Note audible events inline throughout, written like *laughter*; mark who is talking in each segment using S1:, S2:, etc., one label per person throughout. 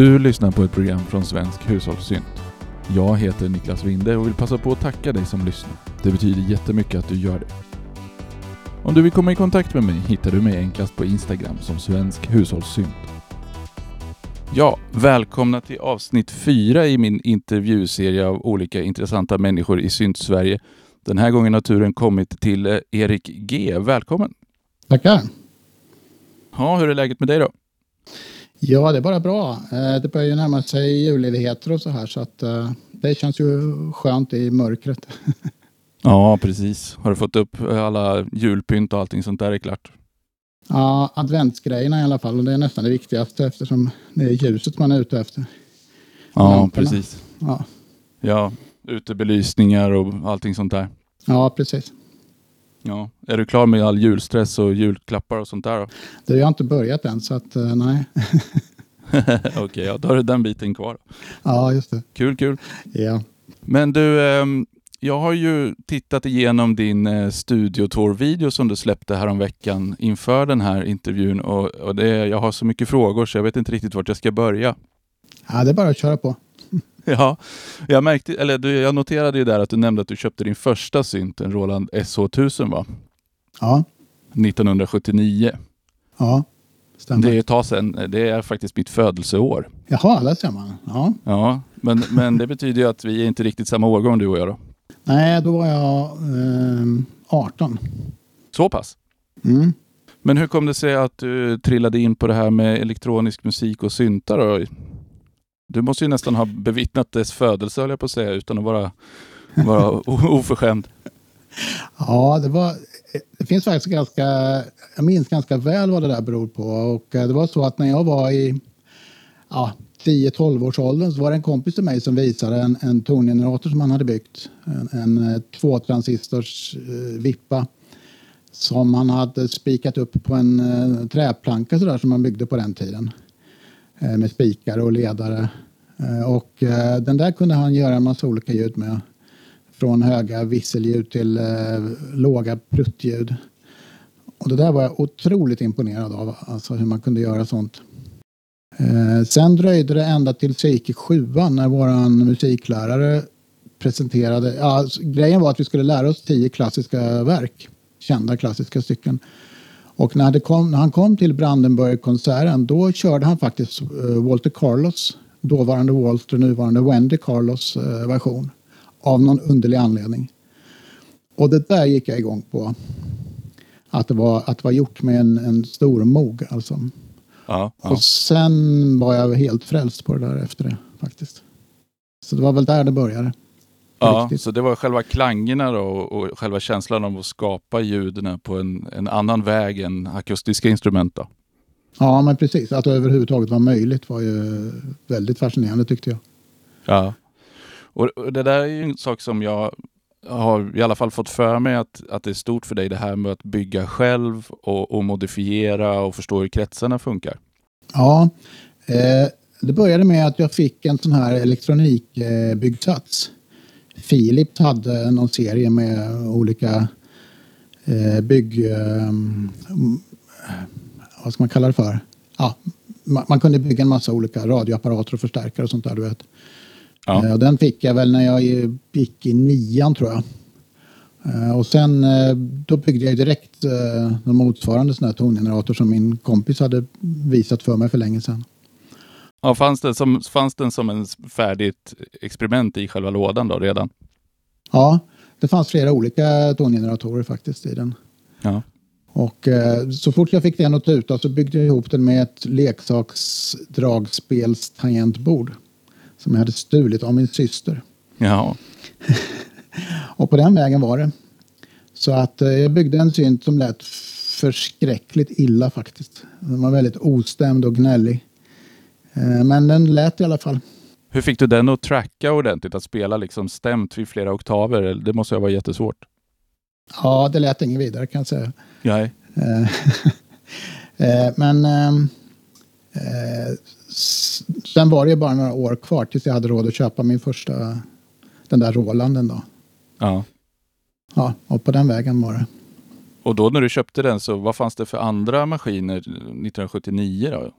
S1: Du lyssnar på ett program från Svensk Hushållssynt. Jag heter Niklas Winde och vill passa på att tacka dig som lyssnar. Det betyder jättemycket att du gör det. Om du vill komma i kontakt med mig hittar du mig enklast på Instagram som Svensk Hushållssynt. Ja, välkomna till avsnitt fyra i min intervjuserie av olika intressanta människor i Synt-Sverige. Den här gången har turen kommit till eh, Erik G. Välkommen!
S2: Tackar!
S1: Ja, hur är läget med dig då?
S2: Ja, det är bara bra. Eh, Det börjar ju närma sig julledigheter och så här så att eh, det känns ju skönt i mörkret. *laughs*
S1: Ja, precis. Har du fått upp alla julpynt och allting sånt där är klart?
S2: Ja, adventsgrejerna i alla fall och det är nästan det viktigaste eftersom det är ljuset man är ute efter.
S1: Ja,
S2: Lamporna.
S1: precis.
S2: Ja,
S1: Ja, utebelysningar och allting sånt där.
S2: ja precis.
S1: Ja. Är du klar med all julstress och julklappar och sånt där då?
S2: Det har jag inte börjat än så att eh, nej. *laughs*
S1: Okej, ja, då har du den biten kvar.
S2: Ja, just det.
S1: Kul, kul.
S2: Ja.
S1: Men du, ehm, jag har ju tittat igenom din eh, studiotour-video som du släppte häromveckan inför den här intervjun och, och det, jag har så mycket frågor så jag vet inte riktigt vart jag ska börja.
S2: ja, det är bara att köra på. *laughs*
S1: Ja, jag, märkte, eller du, jag noterade ju där att du nämnde att du köpte din första synt, en Roland SH1000 va?
S2: Ja,
S1: 1979.
S2: ja. Stämmer.
S1: Det är ett tag sedan. Det är faktiskt mitt födelseår.
S2: Jaha, där ser man. Ja.
S1: Ja, men, men det betyder ju att vi är inte riktigt samma årgång du och jag då.
S2: Nej, då var jag eh, 18.
S1: Så pass.
S2: Mm.
S1: Men hur kom det sig att du trillade in på det här med elektronisk musik och syntar? Du måste ju nästan ha bevittnat dess födelse höll jag på att säga utan att vara, vara *laughs* oförskämd.
S2: Ja, det var... Det finns faktiskt ganska... Jag minns ganska väl vad det där beror på. Och eh, det var så att när jag var i ja, 10-12 års åldern så var det en kompis till mig som visade en, en tongenerator som han hade byggt. En, en eh, tvåtransistors eh, vippa som han hade spikat upp på en eh, träplanka sådär som man byggde på den tiden. Eh, med spikar och ledare. Eh, och eh, den där kunde han göra en massa olika ljud med. Från höga visselljud till låga pruttljud. Och det där var jag otroligt imponerad av, alltså hur man kunde göra sånt. Sen dröjde det ända tills jag gick i sjuan när våran musiklärare presenterade, ja, alltså, grejen var att vi skulle lära oss tio klassiska verk, kända klassiska stycken. Och när, det kom, när han kom till Brandenburg-konserten då körde han faktiskt eh, Walter Carlos, dåvarande Walter, nuvarande Wendy Carlos eh, version av någon underlig anledning. Och det där gick jag igång på. Att det var, att det var gjort med en, en stor mog alltså.
S1: Ja, ja.
S2: Och sen var jag helt frälst på det där efter det faktiskt. Så det var väl där det började.
S1: Ja
S2: riktigt.
S1: så det var själva klangerna då och, själva känslan av att skapa ljuden på en, en annan väg än akustiska instrument då.
S2: Ja, men precis. Att det överhuvudtaget var möjligt var ju väldigt fascinerande tyckte jag.
S1: Ja. Och, och det där är ju en sak som jag har i alla fall fått för mig att, att det är stort för dig det här med att bygga själv och, och modifiera och förstå hur kretsarna funkar.
S2: Ja, eh, det började med att jag fick en sån här elektronikbyggsats. Eh, Philips hade någon serie med olika eh, bygg... Eh, mm, vad ska man kalla det för? Ja, man, man kunde bygga en massa olika radioapparater och förstärkare och sånt där, du vet.
S1: Ja.
S2: Eh, och den fick jag väl när jag gick i nian, tror jag. Eh, Och sen eh, då byggde jag direkt eh, en motsvarande sån här tongenerator som min kompis hade visat för mig för länge sedan.
S1: Ja, fanns, det som, fanns den som en färdigt experiment i själva lådan då redan?
S2: Ja, det fanns flera olika tongeneratorer faktiskt i den.
S1: Ja.
S2: Och eh, så fort jag fick den att tuta så byggde jag ihop den med ett leksaksdragspelstangentbord som jag hade stulit av min syster.
S1: Ja. *laughs*
S2: Och på den vägen var det. Så att eh, jag byggde en synt som lät förskräckligt illa faktiskt. Den var väldigt ostämd och gnällig. Eh, men den lät i alla fall.
S1: Hur fick du den att tracka ordentligt? Att spela liksom stämt vid flera oktaver? Det måste ju vara jättesvårt.
S2: Ja, det lät inget vidare kan jag säga.
S1: Nej.
S2: Eh, *laughs* eh, men ehm, eh, sen var det ju bara några år kvar tills jag hade råd att köpa min första, den där Rolanden då.
S1: Ja.
S2: Ja, och på den vägen var det.
S1: Och då när du köpte den, så vad fanns det för andra maskiner 1979 då?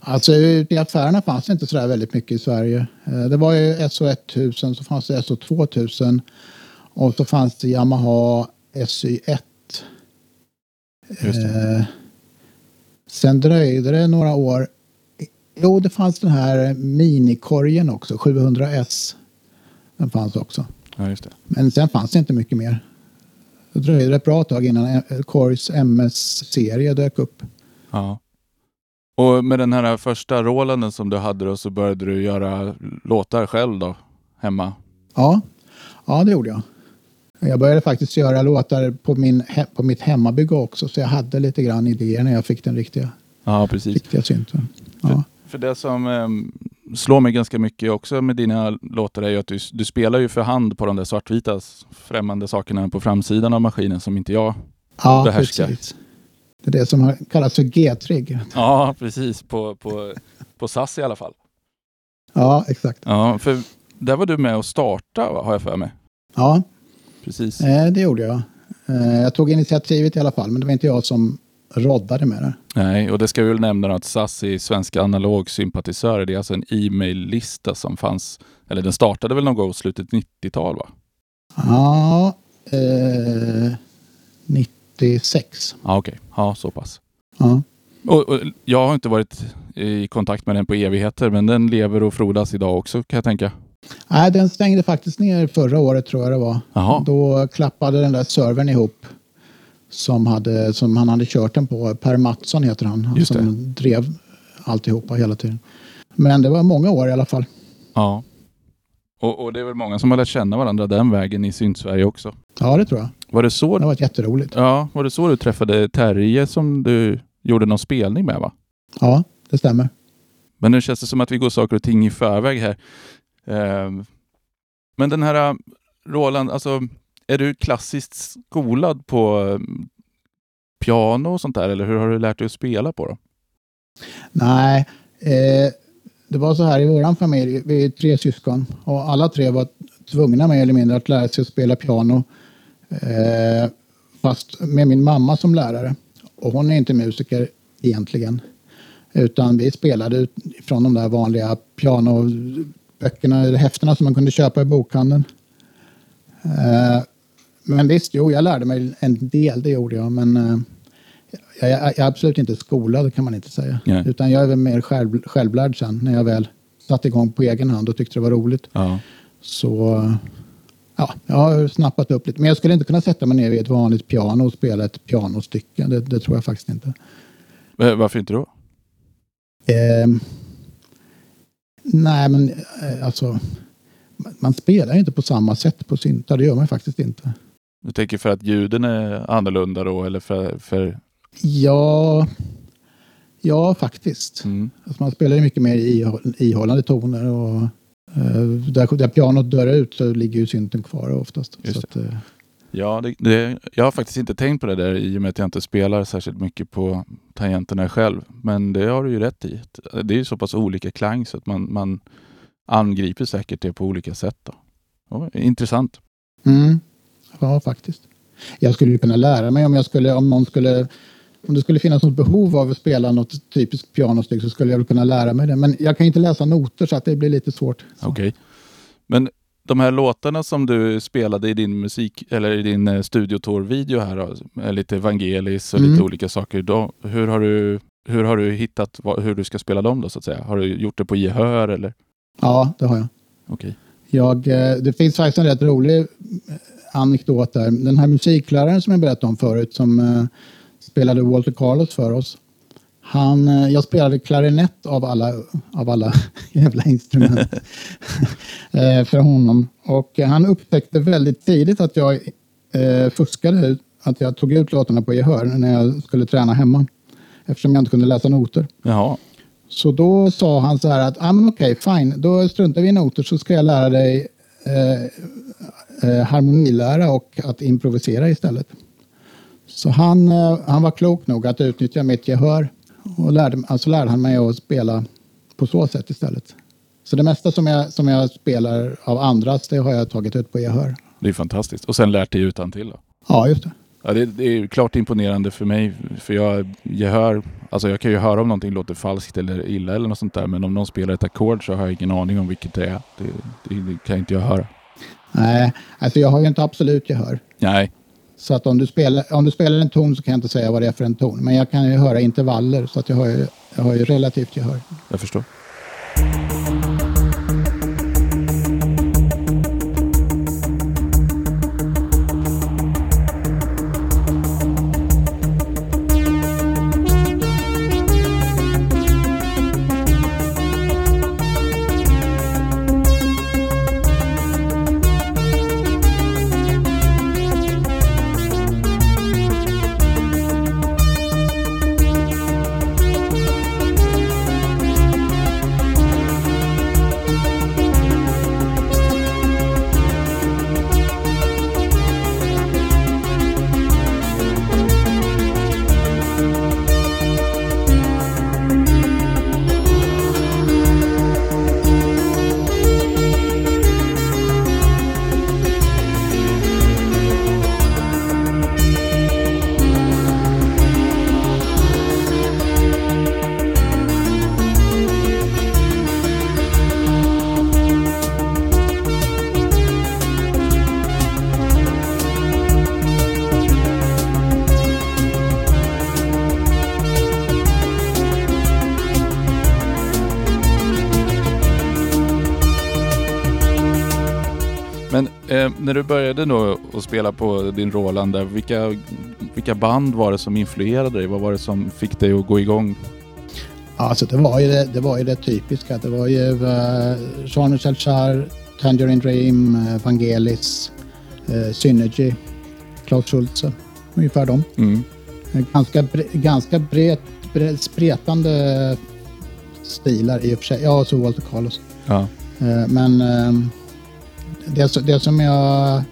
S2: Alltså i affärerna fanns det inte så där väldigt mycket i Sverige. Eh, Det var ju SO1000, så fanns det SO2000 och så fanns det Yamaha SY1.
S1: Just det.
S2: Eh, Sen dröjde det några år. Jo, det fanns den här minikorgen också, 700S. Den fanns också.
S1: Ja.
S2: Men sen fanns det inte mycket mer. Det dröjde ett bra tag innan eh, Korgs MS-serie dök upp.
S1: Ja. Och med den här första Rolanden som du hade då så började du göra låtar själv då? Hemma?
S2: Ja, ja det gjorde jag. Jag började faktiskt göra låtar på, min, på mitt hemmabygge också, så jag hade lite grann idéer när jag fick den riktiga,
S1: Ja, precis.
S2: riktiga synten. Ja.
S1: För det som ehm, slår mig ganska mycket också med dina låtar är ju att du, du spelar ju för hand på de där svartvita främmande sakerna på framsidan av maskinen som inte jag
S2: Ja,
S1: behärskar.
S2: precis. Det är det som har kallats för G-trigg.
S1: Ja, precis. På, på, på SAS i alla fall.
S2: Ja, exakt.
S1: Ja, för där var du med och starta va, har jag för mig.
S2: Ja,
S1: Precis.
S2: eh, det gjorde jag. Eh, Jag tog initiativet i alla fall, men det var inte jag som roddade med det.
S1: Nej, och det ska vi väl nämna att SAS är Svenska analogsympatisörer. Det är alltså en e-mail-lista som fanns, eller den startade väl någon gång i slutet 90-tal va?
S2: Ja, eh, 96.
S1: Ja, okej. Ja, så pass.
S2: Ja.
S1: Och, och, jag har inte varit i kontakt med den på evigheter, men den lever och frodas idag också kan jag tänka.
S2: Nej, den stängde faktiskt ner förra året tror jag det var.
S1: Jaha,
S2: Då klappade den där servern ihop som, hade, som han hade kört den på. Per Mattsson heter han. han som drev alltihopa hela tiden. Men det var många år i alla fall.
S1: ja. Och, och det är väl många som har lärt känna varandra den vägen i Sydsverige också.
S2: Ja, det tror jag.
S1: Var det
S2: Det
S1: så,
S2: har varit jätteroligt.
S1: ja, var det så du träffade Terje som du gjorde någon spelning med va?
S2: Ja, det stämmer.
S1: Men nu känns det som att vi går saker och ting i förväg här. Ehm, Men den här äh, Roland, alltså är du klassiskt skolad på ähm, piano och sånt där eller hur har du lärt dig att spela på då?
S2: Nej, eh, det var så här i våran familj. Vi är tre syskon och alla tre var tvungna mer eller mindre att lära sig att spela piano. Eh, fast med min mamma som lärare. Och hon är inte musiker egentligen. Utan vi spelade ut från de där vanliga pianoböckerna, eller häftena som man kunde köpa i bokhandeln. Eh, men visst, jo, jag lärde mig en del, det gjorde jag. Men eh, jag, jag, jag är absolut inte skolad kan man inte säga.
S1: Nej.
S2: Utan jag är väl mer själv, självlärd sen när jag väl satte igång på egen hand och tyckte det var roligt.
S1: Ja.
S2: Så ja, jag har snappat upp lite. Men jag skulle inte kunna sätta mig ner vid ett vanligt piano och spela ett pianostycke. Det, det tror jag faktiskt inte.
S1: Eh, Varför inte då?
S2: Ehm, nej, men eh, alltså man- spelar ju inte på samma sätt på syntar. Det gör man faktiskt inte.
S1: Du tänker för att ljuden är annorlunda då eller för... för
S2: Ja, ja faktiskt.
S1: mm.
S2: Alltså man spelar ju mycket mer ihållande toner och eh, där, där pianot dör ut så ligger ju synten kvar oftast. Att, eh,
S1: Ja, det, det, jag har faktiskt inte tänkt på det där i och med att jag inte spelar särskilt mycket på tangenterna själv. Men det har du ju rätt i. Det är ju så pass olika klang så att man, man angriper säkert det på olika sätt. Då. Ja, intressant.
S2: mm, ja, faktiskt. Jag skulle ju kunna lära mig om jag skulle, om någon skulle om det skulle finnas något behov av att spela något typiskt pianostycke så skulle jag väl kunna lära mig det. Men jag kan inte läsa noter så att det blir lite svårt.
S1: Okej. Men de här låtarna som du spelade i din musik eller i din eh, studiotour-video här, lite evangelis och
S2: Mm.
S1: lite olika saker. Då, hur, har du, hur har du hittat vad, hur du ska spela dem då så att säga? Har du gjort det på gehör eller?
S2: Ja, det har jag.
S1: Okej.
S2: jag. eh, Det finns faktiskt en rätt rolig eh, anekdot där. Den här musikläraren som jag berättade om förut som spelade Walter Carlos för oss. Han, eh, jag spelade klarinett av alla, av alla *laughs* jävla instrument *laughs* eh, för honom. Och han upptäckte väldigt tidigt att jag eh, fuskade, att jag tog ut låtarna på gehör när jag skulle träna hemma. Eftersom jag inte kunde läsa noter.
S1: Jaha.
S2: Så då sa han så här att, ah, men okej, fine, då struntar vi i noter så ska jag lära dig eh, eh, harmonilära och att improvisera istället. Så han, eh, han var klok nog att utnyttja mitt gehör och lärde, alltså lärde han mig att spela på så sätt istället. Så det mesta som jag, som jag spelar av andras, det har jag tagit ut på gehör.
S1: Det är fantastiskt. Och sen lärt dig utan till då.
S2: Ja, just det.
S1: Ja, det, det är klart imponerande för mig. För jag, jag, hör, alltså jag kan ju höra om någonting låter falskt eller illa eller något sånt där. Men om någon spelar ett ackord så har jag ingen aning om vilket det är. Det, det, det kan inte jag höra.
S2: Nej, alltså jag har ju inte absolut gehör.
S1: Nej.
S2: Så att om du, spelar, om du spelar en ton så kan jag inte säga vad det är för en ton. Men jag kan ju höra intervaller så att jag har ju, jag har ju relativt gehör.
S1: Jag förstår. Då att spela på din Roland, där, vilka, vilka band var det som influerade dig? Vad var det som fick dig att gå igång?
S2: Ja, alltså det, var ju det, det var ju det typiska. Det var ju uh, Jean-Michel Jarre, Tangerine Dream, uh, Vangelis, uh, Synergy, Klaus Schulze. Ungefär dem.
S1: Mm.
S2: Ganska, ganska bred, bred, spretande stilar i och för sig. Ja, och så Walter Carlos.
S1: Ja.
S2: Men det, det som jag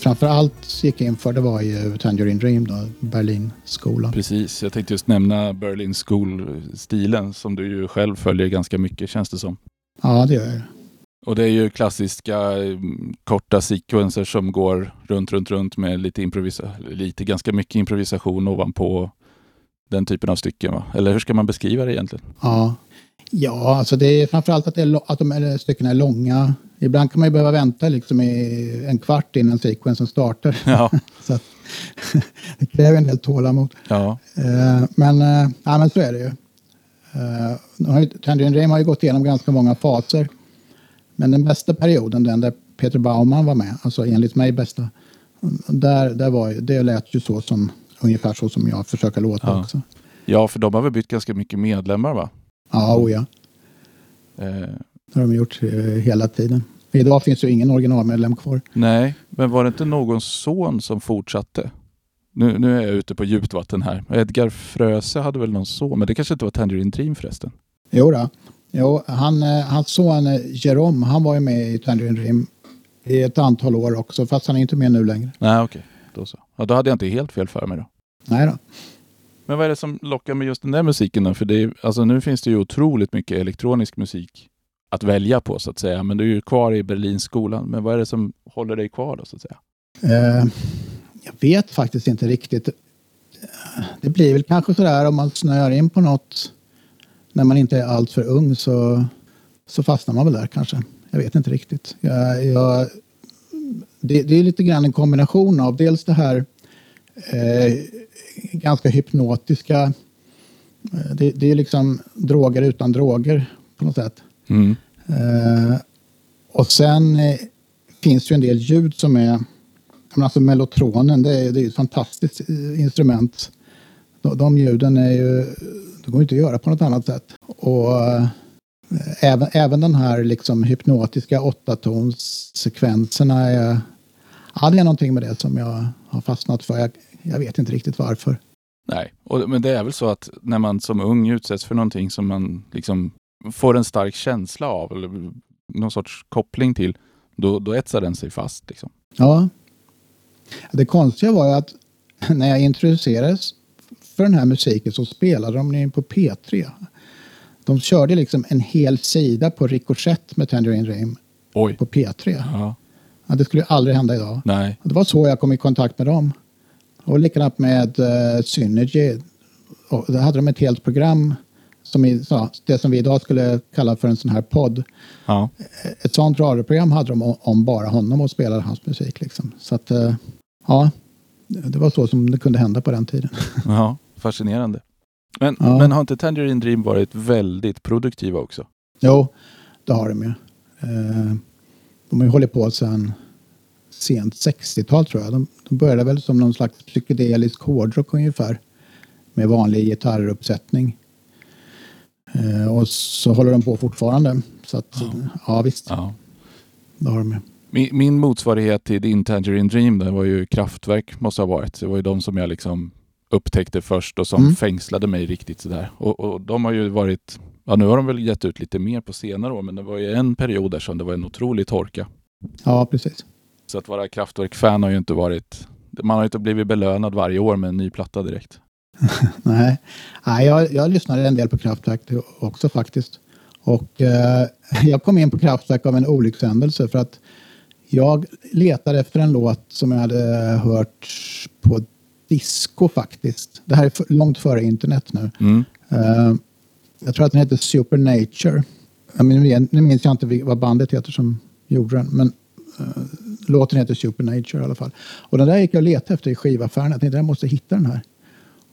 S2: framför allt gick in för det var ju Tangerine Dream, då, Berlinskolan.
S1: Precis, jag tänkte just nämna Berlin School-stilen som du ju själv följer ganska mycket känns det som.
S2: Ja, det gör jag.
S1: Och det är ju klassiska korta sekvenser som går runt, runt, runt med lite improvisation, lite ganska mycket improvisation ovanpå den typen av stycken. Va? Eller hur ska man beskriva det egentligen?
S2: Ja, ja alltså det är framförallt att, det är, att de här styckena är långa. Ibland kan man ju behöva vänta liksom i en kvart innan sekvensen startar.
S1: Ja. *laughs*
S2: så att, *laughs* det kräver en del tålamod.
S1: Ja.
S2: Uh, men, uh, ja, men så är det ju. Uh, Tangerine Dream har ju gått igenom ganska många faser. Men den bästa perioden, den där Peter Baumann var med, alltså enligt mig bästa, där, där var, det lät ju så som, ungefär så som jag försöker låta
S1: ja.
S2: också.
S1: Ja, för de har väl bytt ganska mycket medlemmar va?
S2: Ja, oh ja.
S1: Eh.
S2: Det har de gjort eh, hela tiden. Idag finns ju ingen originalmedlem kvar.
S1: Nej, men var det inte någon son som fortsatte? Nu, nu är jag ute på djupt vatten här. Edgar Fröse hade väl någon son, men det kanske inte var Tangerine Dream förresten?
S2: Jo, då. jo han, hans son Jerome, han var ju med i Tangerine Dream i ett antal år också, fast han är inte med nu längre.
S1: Nej, okej. Okay. Då så. Ja, då hade jag inte helt fel för mig då.
S2: Nej då.
S1: Men vad är det som lockar med just den där musiken då? För det är, alltså nu finns det ju otroligt mycket elektronisk musik att välja på så att säga. Men du är ju kvar i Berlinskolan. Men vad är det som håller dig kvar då så att säga?
S2: Eh, jag vet faktiskt inte riktigt. Det blir väl kanske sådär om man snöar in på något när man inte är alltför ung så, så fastnar man väl där kanske. Jag vet inte riktigt. Jag, jag, det, det, är lite grann en kombination av dels det här eh, ganska hypnotiska. Eh, det, det, är liksom droger utan droger på något sätt.
S1: Mm.
S2: Eh, och sen eh, finns det ju en del ljud som är... Alltså mellotronen, det är, det är ett fantastiskt eh, instrument. De, de ljuden är ju... Det går inte att göra på något annat sätt. Och eh, även, även den här liksom hypnotiska åttatonsekvenserna är... Ja, det är någonting med det som jag har fastnat för. Jag, jag vet inte riktigt varför.
S1: Nej, och, men det är väl så att när man som ung utsätts för någonting som man liksom får en stark känsla av eller någon sorts koppling till, då, då etsar den sig fast. Liksom.
S2: Ja. Det konstiga var ju att *clears throat* när jag introducerades för den här musiken så spelade de på P3. De körde liksom en hel sida på Ricochet med Tangerine Dream
S1: Oj.
S2: på P3.
S1: Ja.
S2: Ja, det skulle aldrig hända idag.
S1: Nej.
S2: Det var så jag kom i kontakt med dem. Och likadant med uh, Synergy. Och där hade de ett helt program, som i, så, det som vi idag skulle kalla för en sån här podd.
S1: Ja.
S2: Ett sånt radioprogram hade de om, bara honom och spelade hans musik. Liksom. Så att, uh, ja, det var så som det kunde hända på den tiden. *laughs*
S1: ja, fascinerande. Men,
S2: Ja.
S1: men har inte Tangerine Dream varit väldigt produktiva också?
S2: Jo, det har de ju. Eh, de har ju hållit på sedan sent 60-tal tror jag. De, de började väl som någon slags psykedelisk hårdrock ungefär. Med vanlig gitarruppsättning. Eh, och så håller de på fortfarande. Så att, ja, visst,
S1: Ja.
S2: det har de ju.
S1: Min, min motsvarighet till din Tangerine Dream det var ju Kraftwerk måste ha varit. Det var ju de som jag liksom upptäckte först och som
S2: Mm.
S1: fängslade mig riktigt sådär. Och, och de har ju varit, ja nu har de väl gett ut lite mer på senare år men det var ju en period där som det var en otrolig torka.
S2: Ja, precis.
S1: Så att vara Kraftwerk-fan har ju inte varit, man har ju inte blivit belönad varje år med en ny platta direkt. *laughs*
S2: Nej, Nej jag, jag lyssnade en del på Kraftwerk också faktiskt. Och eh, jag kom in på Kraftwerk av en olyckshändelse för att jag letade efter en låt som jag hade hört på disco faktiskt. Det här är för, långt före internet nu.
S1: Mm.
S2: Eh, jag tror att den heter Supernature. Jag nu minns jag inte vad bandet heter som gjorde den, men låten heter Supernature i alla fall. Och den där gick jag och letade efter i skivaffären. Jag tänkte jag måste hitta den här.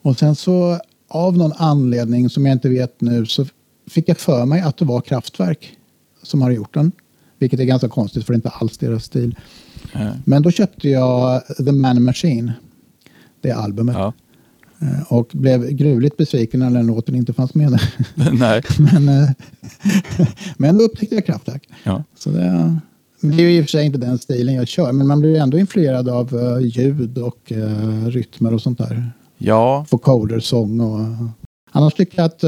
S2: Och sen så av någon anledning som jag inte vet nu så fick jag för mig att det var Kraftwerk som har gjort den. Vilket är ganska konstigt för det är inte alls deras stil.
S1: Eh,
S2: Men då köpte jag The Man Machine, det albumet.
S1: Ja.
S2: Eh, Och blev gruvligt besviken när den låten inte fanns med. *laughs*
S1: Nej. *laughs*
S2: Men, eh, *laughs* men då upptäckte jag Kraftwerk.
S1: Ja.
S2: Så det, det är ju i och för sig inte den stilen jag kör, men man blir ju ändå influerad av eh, ljud och uh, rytmer och sånt där.
S1: ja,
S2: Vocoder, sång och... Annars tycker jag att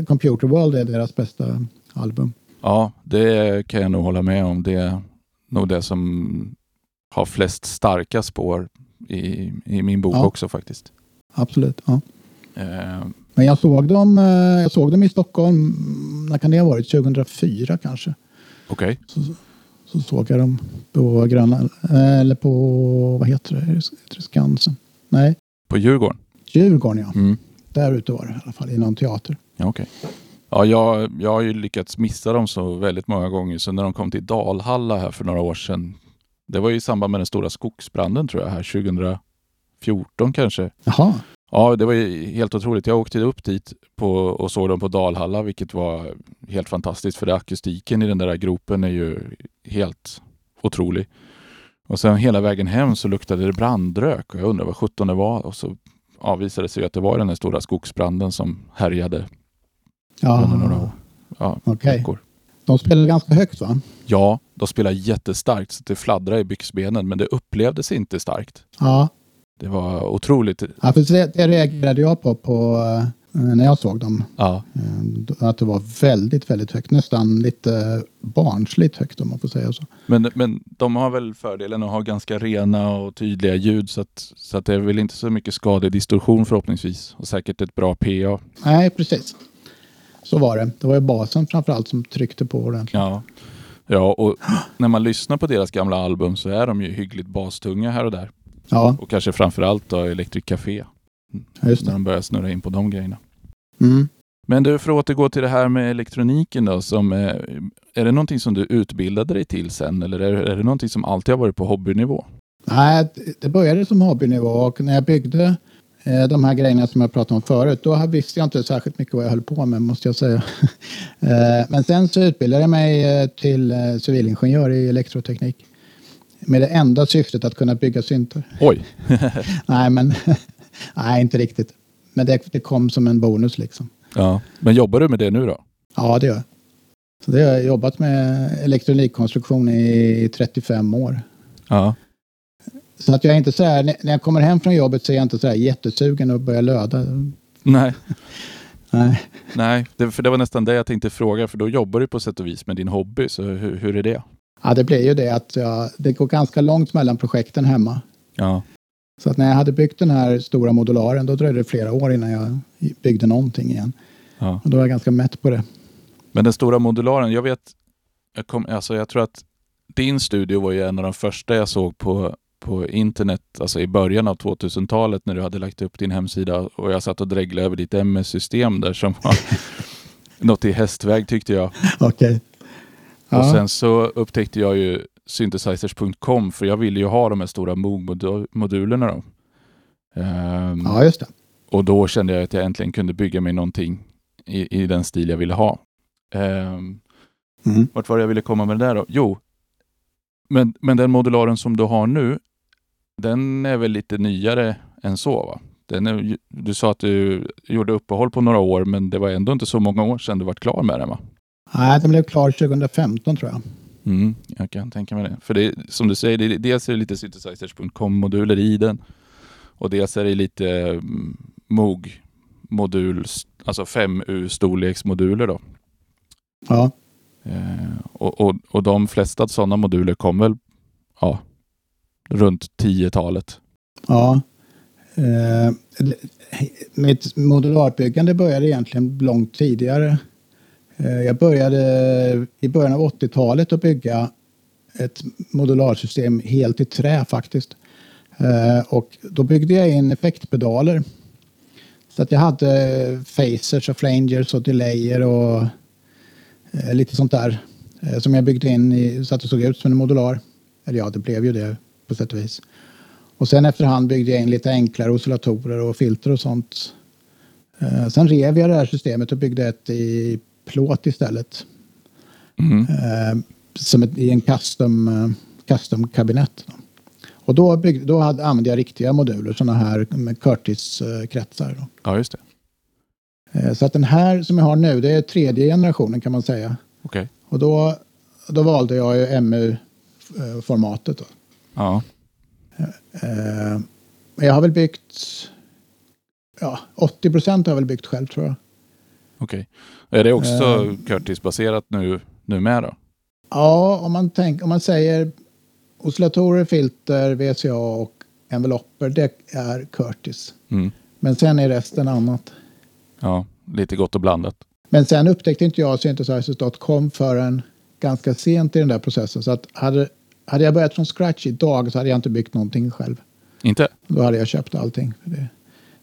S2: uh, Computer World är deras bästa album.
S1: ja, det kan jag nog hålla med om. Det är nog det som har flest starka spår i, i min bok
S2: Ja.
S1: också faktiskt.
S2: Absolut. Ja.
S1: Eh,
S2: Men jag såg, dem, eh, jag såg dem i Stockholm, när kan det ha varit? 2004 kanske.
S1: Okej.
S2: Så såg jag dem på Gröna, eh, eller på, vad heter det, Skansen? Nej,
S1: På Djurgården?
S2: Djurgården ja.
S1: Mm.
S2: Där ute var det i alla fall, i någon teater.
S1: Ja, okej. Ja, jag, jag har ju lyckats missa dem så väldigt många gånger. Så när de kom till Dalhalla här för några år sedan. Det var ju i samband med den stora skogsbranden tror jag, här 2014 kanske.
S2: Jaha,
S1: Ja, det var ju helt otroligt. Jag åkte upp dit på, och såg dem på Dalhalla, vilket var helt fantastiskt. För det, akustiken i den där gropen är ju helt otrolig. Och sen hela vägen hem så luktade det brandrök och jag undrar vad sjutton det var. Och så ja, visade det sig att det var den där stora skogsbranden som härjade under några år.
S2: ja.
S1: Ja, veckor.
S2: De spelar ganska högt va?
S1: Ja, de spelar jättestarkt så det fladdrade i byxbenen, men det upplevdes inte starkt.
S2: Ja,
S1: Det var otroligt.
S2: ja för det, det reagerade jag på, på eh, när jag såg dem.
S1: Ja,
S2: Eh, Att det var väldigt, väldigt högt. Nästan lite barnsligt högt om man får säga så.
S1: men, men de har väl fördelen att ha ganska rena och tydliga ljud så att, så att det är väl inte så mycket skadlig distorsion förhoppningsvis. Och säkert ett bra PA.
S2: Nej, precis. Så var det. Det var ju basen framförallt som tryckte på ordentligt.
S1: Ja. Ja, och när man lyssnar på deras gamla album så är de ju hyggligt bastunga här och där.
S2: Ja,
S1: Och kanske framförallt då Electric Café.
S2: just
S1: När de börjar snurra in på de grejerna.
S2: Mm.
S1: Men du, för att återgå till det här med elektroniken då. Som, eh, är det någonting som du utbildade dig till sen eller är, är det någonting som alltid har varit på hobbynivå?
S2: Nej, det började som hobbynivå och när jag byggde eh, de här grejerna som jag pratade om förut, då visste jag inte särskilt mycket vad jag höll på med, måste jag säga. *laughs* Eh, Men sen så utbildade jag mig till civilingenjör i elektroteknik. Med det enda syftet att kunna bygga syntar.
S1: Oj! *laughs*
S2: Nej, men *laughs* nej, inte riktigt. Men det, det kom som en bonus liksom.
S1: Ja. Men jobbar du med det nu då?
S2: Ja, det gör jag. Så det har jag jobbat med elektronikkonstruktion i 35 år.
S1: Ja.
S2: Så att jag är inte så här, när när jag kommer hem från jobbet så är jag inte så här jättesugen att börja löda.
S1: Nej, *laughs*
S2: Nej.
S1: nej det, för det var nästan det jag tänkte fråga. För då jobbar du på sätt och vis med din hobby. Så hur, hur är det?
S2: Ja, det blir ju det att jag, det går ganska långt mellan projekten hemma.
S1: Ja.
S2: Så att när jag hade byggt den här stora modularen då dröjde det flera år innan jag byggde någonting igen.
S1: ja.
S2: Och då var jag ganska mätt på det.
S1: Men den stora modularen, jag vet, jag, kom, alltså jag tror att din studio var ju en av de första jag såg på, på internet, alltså i början av 2000-talet när du hade lagt upp din hemsida och jag satt och dreglade över ditt MS-system där som var *laughs* något i hästväg tyckte jag.
S2: Okej.
S1: Och
S2: Ja.
S1: sen så upptäckte jag ju synthesizers.com för jag ville ju ha de här stora Moog-modulerna då. Ehm,
S2: ja, just det.
S1: Och då kände jag att jag äntligen kunde bygga mig någonting i, i den stil jag ville ha. Ehm,
S2: Mm.
S1: vart var det jag ville komma med det där då? Jo, men, men den modularen som du har nu, den är väl lite nyare än så va? Den är, du sa att du gjorde uppehåll på några år, men det var ändå inte så många år sedan du var klar med den va?
S2: Nej, den blev klar 2015 tror jag.
S1: Mm, jag kan tänka mig det. För det, som du säger, det, dels är det lite synthesizers.com-moduler i den och dels är det lite mm, Moog-modul, alltså 5U-storleksmoduler då.
S2: Ja.
S1: Eh, och, och, och de flesta sådana moduler kom väl ja, runt 10-talet.
S2: Ja. Eh, mitt modularbyggande började egentligen långt tidigare. Eh, jag började i början av 80-talet att bygga ett modularsystem helt i trä faktiskt. Eh, och då byggde jag in effektpedaler. Så att jag hade phasers och flangers och delayer och eh, lite sånt där som jag byggde in i, så att det såg ut som en modular. Eller ja, det blev ju det på sätt och vis. Och sen efterhand byggde jag in lite enklare oscillatorer och filter och sånt. Sen rev jag det här systemet och byggde ett i plåt istället.
S1: Mm.
S2: Eh, som ett, i en custom, eh, custom kabinett. Och då, byggde, då hade, använde jag riktiga moduler, sådana här med Curtis-kretsar. Då.
S1: Ja, just det.
S2: Eh, så att den här som jag har nu, det är tredje generationen kan man säga.
S1: Okej.
S2: Och då, då valde jag ju MU-formatet. Då.
S1: Ja.
S2: Eh, jag har väl byggt, ja 80 procent har jag väl byggt själv tror jag.
S1: Okej. Är det också
S2: Eh.
S1: Curtis-baserat nu, nu med då?
S2: Ja, om man, tänk, om man säger oscillatorer, filter, VCA och envelopper, det är Curtis.
S1: Mm.
S2: Men sen är resten annat.
S1: Ja, lite gott och blandat.
S2: Men sen upptäckte inte jag synthesizers.com förrän ganska sent i den där processen. Så att hade, hade jag börjat från scratch idag så hade jag inte byggt någonting själv.
S1: Inte?
S2: Då hade jag köpt allting. Det,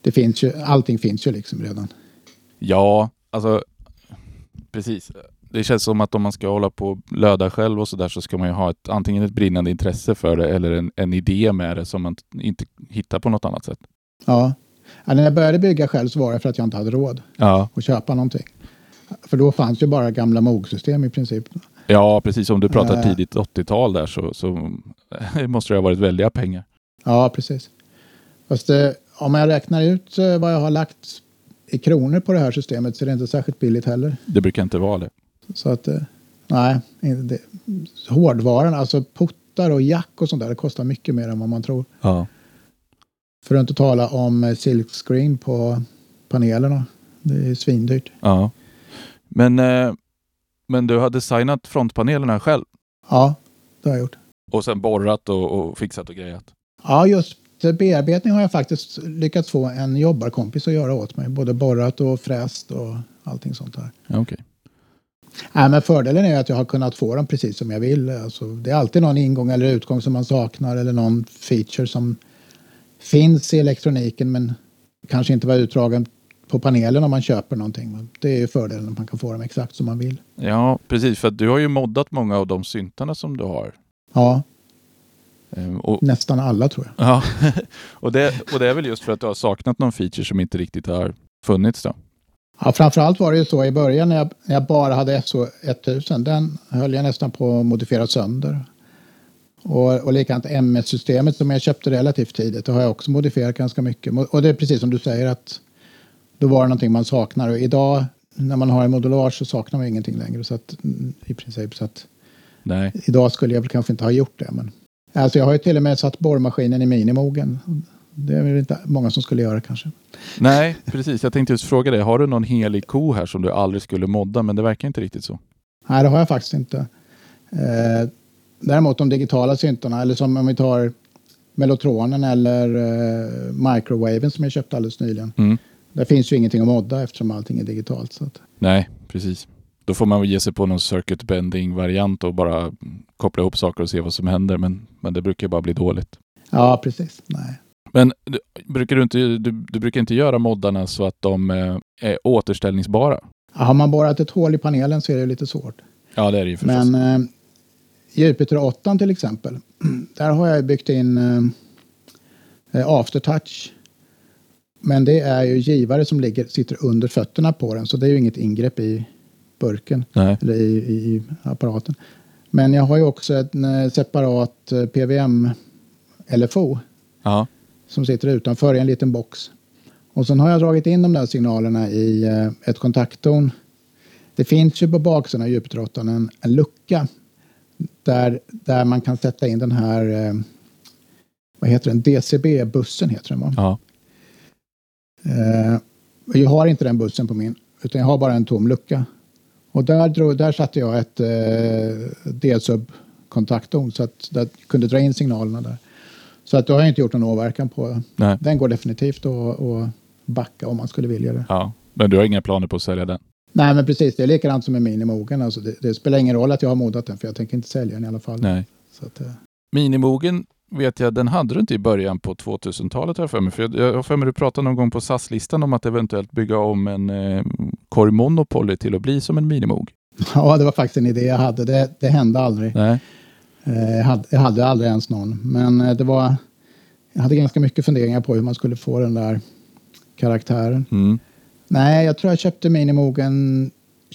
S2: det finns ju, allting finns ju liksom redan.
S1: Ja, alltså precis. Det känns som att om man ska hålla på och löda själv och sådär så ska man ju ha ett, antingen ett brinnande intresse för det eller en, en idé med det som man inte hittar på något annat sätt.
S2: Ja. Ja, när jag började bygga själv så var det för att jag inte hade råd
S1: Ja,
S2: att köpa någonting. För då fanns ju bara gamla Moog-system i princip.
S1: ja precis. Om du pratar
S2: Eh.
S1: tidigt 80-tal där så, så *laughs* måste det ha varit väldiga pengar.
S2: Ja, precis. Fast eh, om jag räknar ut eh, vad jag har lagt kronor på det här systemet så är det inte särskilt billigt heller.
S1: Det brukar inte vara det.
S2: Så att, eh, nej, det. hårdvaran, alltså puttar och jack och sånt där, det kostar mycket mer än vad man tror.
S1: Ja.
S2: För att inte tala om eh, silkscreen på panelerna. Det är svindyrt.
S1: ja. Men, eh, men du har designat frontpanelerna själv
S2: Ja, det har jag gjort.
S1: och sen borrat och, och fixat och grejat.
S2: Ja, just bearbetning har jag faktiskt lyckats få en jobbarkompis att göra åt mig. Både borrat och fräst och allting sånt där.
S1: Ja, okej.
S2: Nej, men fördelen är att jag har kunnat få dem precis som jag vill. Alltså, det är alltid någon ingång eller utgång som man saknar eller någon feature som finns i elektroniken men kanske inte var utdragen på panelen om man köper någonting. Men Det är ju fördelen att man kan få dem exakt som man vill.
S1: Ja, precis. För du har ju moddat många av de syntarna som du har.
S2: Ja,
S1: Och,
S2: nästan alla tror jag.
S1: ja. *laughs* och, det, och det är väl just för att du har saknat någon feature som inte riktigt har funnits då?
S2: Ja, framförallt var det ju så i början när jag, när jag bara hade SO1000. Den höll jag nästan på att modifiera sönder. Och, och likadant MS-systemet som jag köpte relativt tidigt. Det har jag också modifierat ganska mycket. Och det är precis som du säger att då var det någonting man saknar. Och idag när man har en modular så saknar man ingenting längre. Så att, mm, i princip så att
S1: Nej.
S2: idag skulle jag väl kanske inte ha gjort det. Men, alltså jag har ju till och med satt borrmaskinen i minimogen. Det är väl inte många som skulle göra kanske.
S1: Nej, precis. Jag tänkte just fråga dig. Har du någon helig ko här som du aldrig skulle modda? Men det verkar inte riktigt så.
S2: Nej, det har jag faktiskt inte. Eh, däremot de digitala syntarna, eller som om vi tar Mellotronen eller eh, Microwaven som jag köpte alldeles nyligen.
S1: Mm.
S2: Där finns ju ingenting att modda eftersom allting är digitalt. Så att,
S1: Nej, precis. Då får man ge sig på någon circuit bending variant och bara koppla ihop saker och se vad som händer. Men, men det brukar bara bli dåligt.
S2: Ja, precis. Nej.
S1: Men du, brukar du, inte, du, du brukar inte göra moddarna så att de eh, är återställningsbara?
S2: Har man borrat ett hål i panelen så är det lite svårt.
S1: Ja, det är det ju förstås.
S2: Men eh, Jupiter 8 till exempel, *clears throat* där har jag byggt in eh, eh, aftertouch. Men det är ju givare som ligger, sitter under fötterna på den, så det är ju inget ingrepp i burken
S1: Nej.
S2: eller i, i apparaten. Men jag har ju också en eh, separat eh, PWM-LFO
S1: Ja.
S2: som sitter utanför i en liten box. Och sen har jag dragit in de där signalerna i eh, ett kontakttorn. Det finns ju på baksidan av 8 en, en lucka där, där man kan sätta in den här, vad heter den, DCB-bussen heter den va?
S1: ja.
S2: Eh, jag har inte den bussen på min, utan jag har bara en tom lucka. Och där, drog, där satte jag ett eh, D-sub-kontakttorn så att jag kunde dra in signalerna där. Så att då har jag inte gjort någon åverkan på
S1: Nej.
S2: den går definitivt att, att backa om man skulle vilja det.
S1: ja. Men du har inga planer på att sälja den?
S2: Nej, men precis. Det är likadant som med Minimogen. Alltså det, det spelar ingen roll att jag har modat den, för jag tänker inte sälja den i alla fall.
S1: Nej.
S2: Så att, eh,
S1: Minimogen vet jag, den hade du inte i början på 2000-talet har jag för mig. För jag, jag har för mig du pratade någon gång på SAS-listan om att eventuellt bygga om en eh, Korg Monopoly till att bli som en Minimog. *laughs*
S2: ja, det var faktiskt en idé jag hade. Det, det hände aldrig.
S1: Nej.
S2: Eh, jag, hade, jag hade aldrig ens någon. Men eh, det var... Jag hade ganska mycket funderingar på hur man skulle få den där karaktären.
S1: Mm.
S2: Nej, jag tror jag köpte Minimogen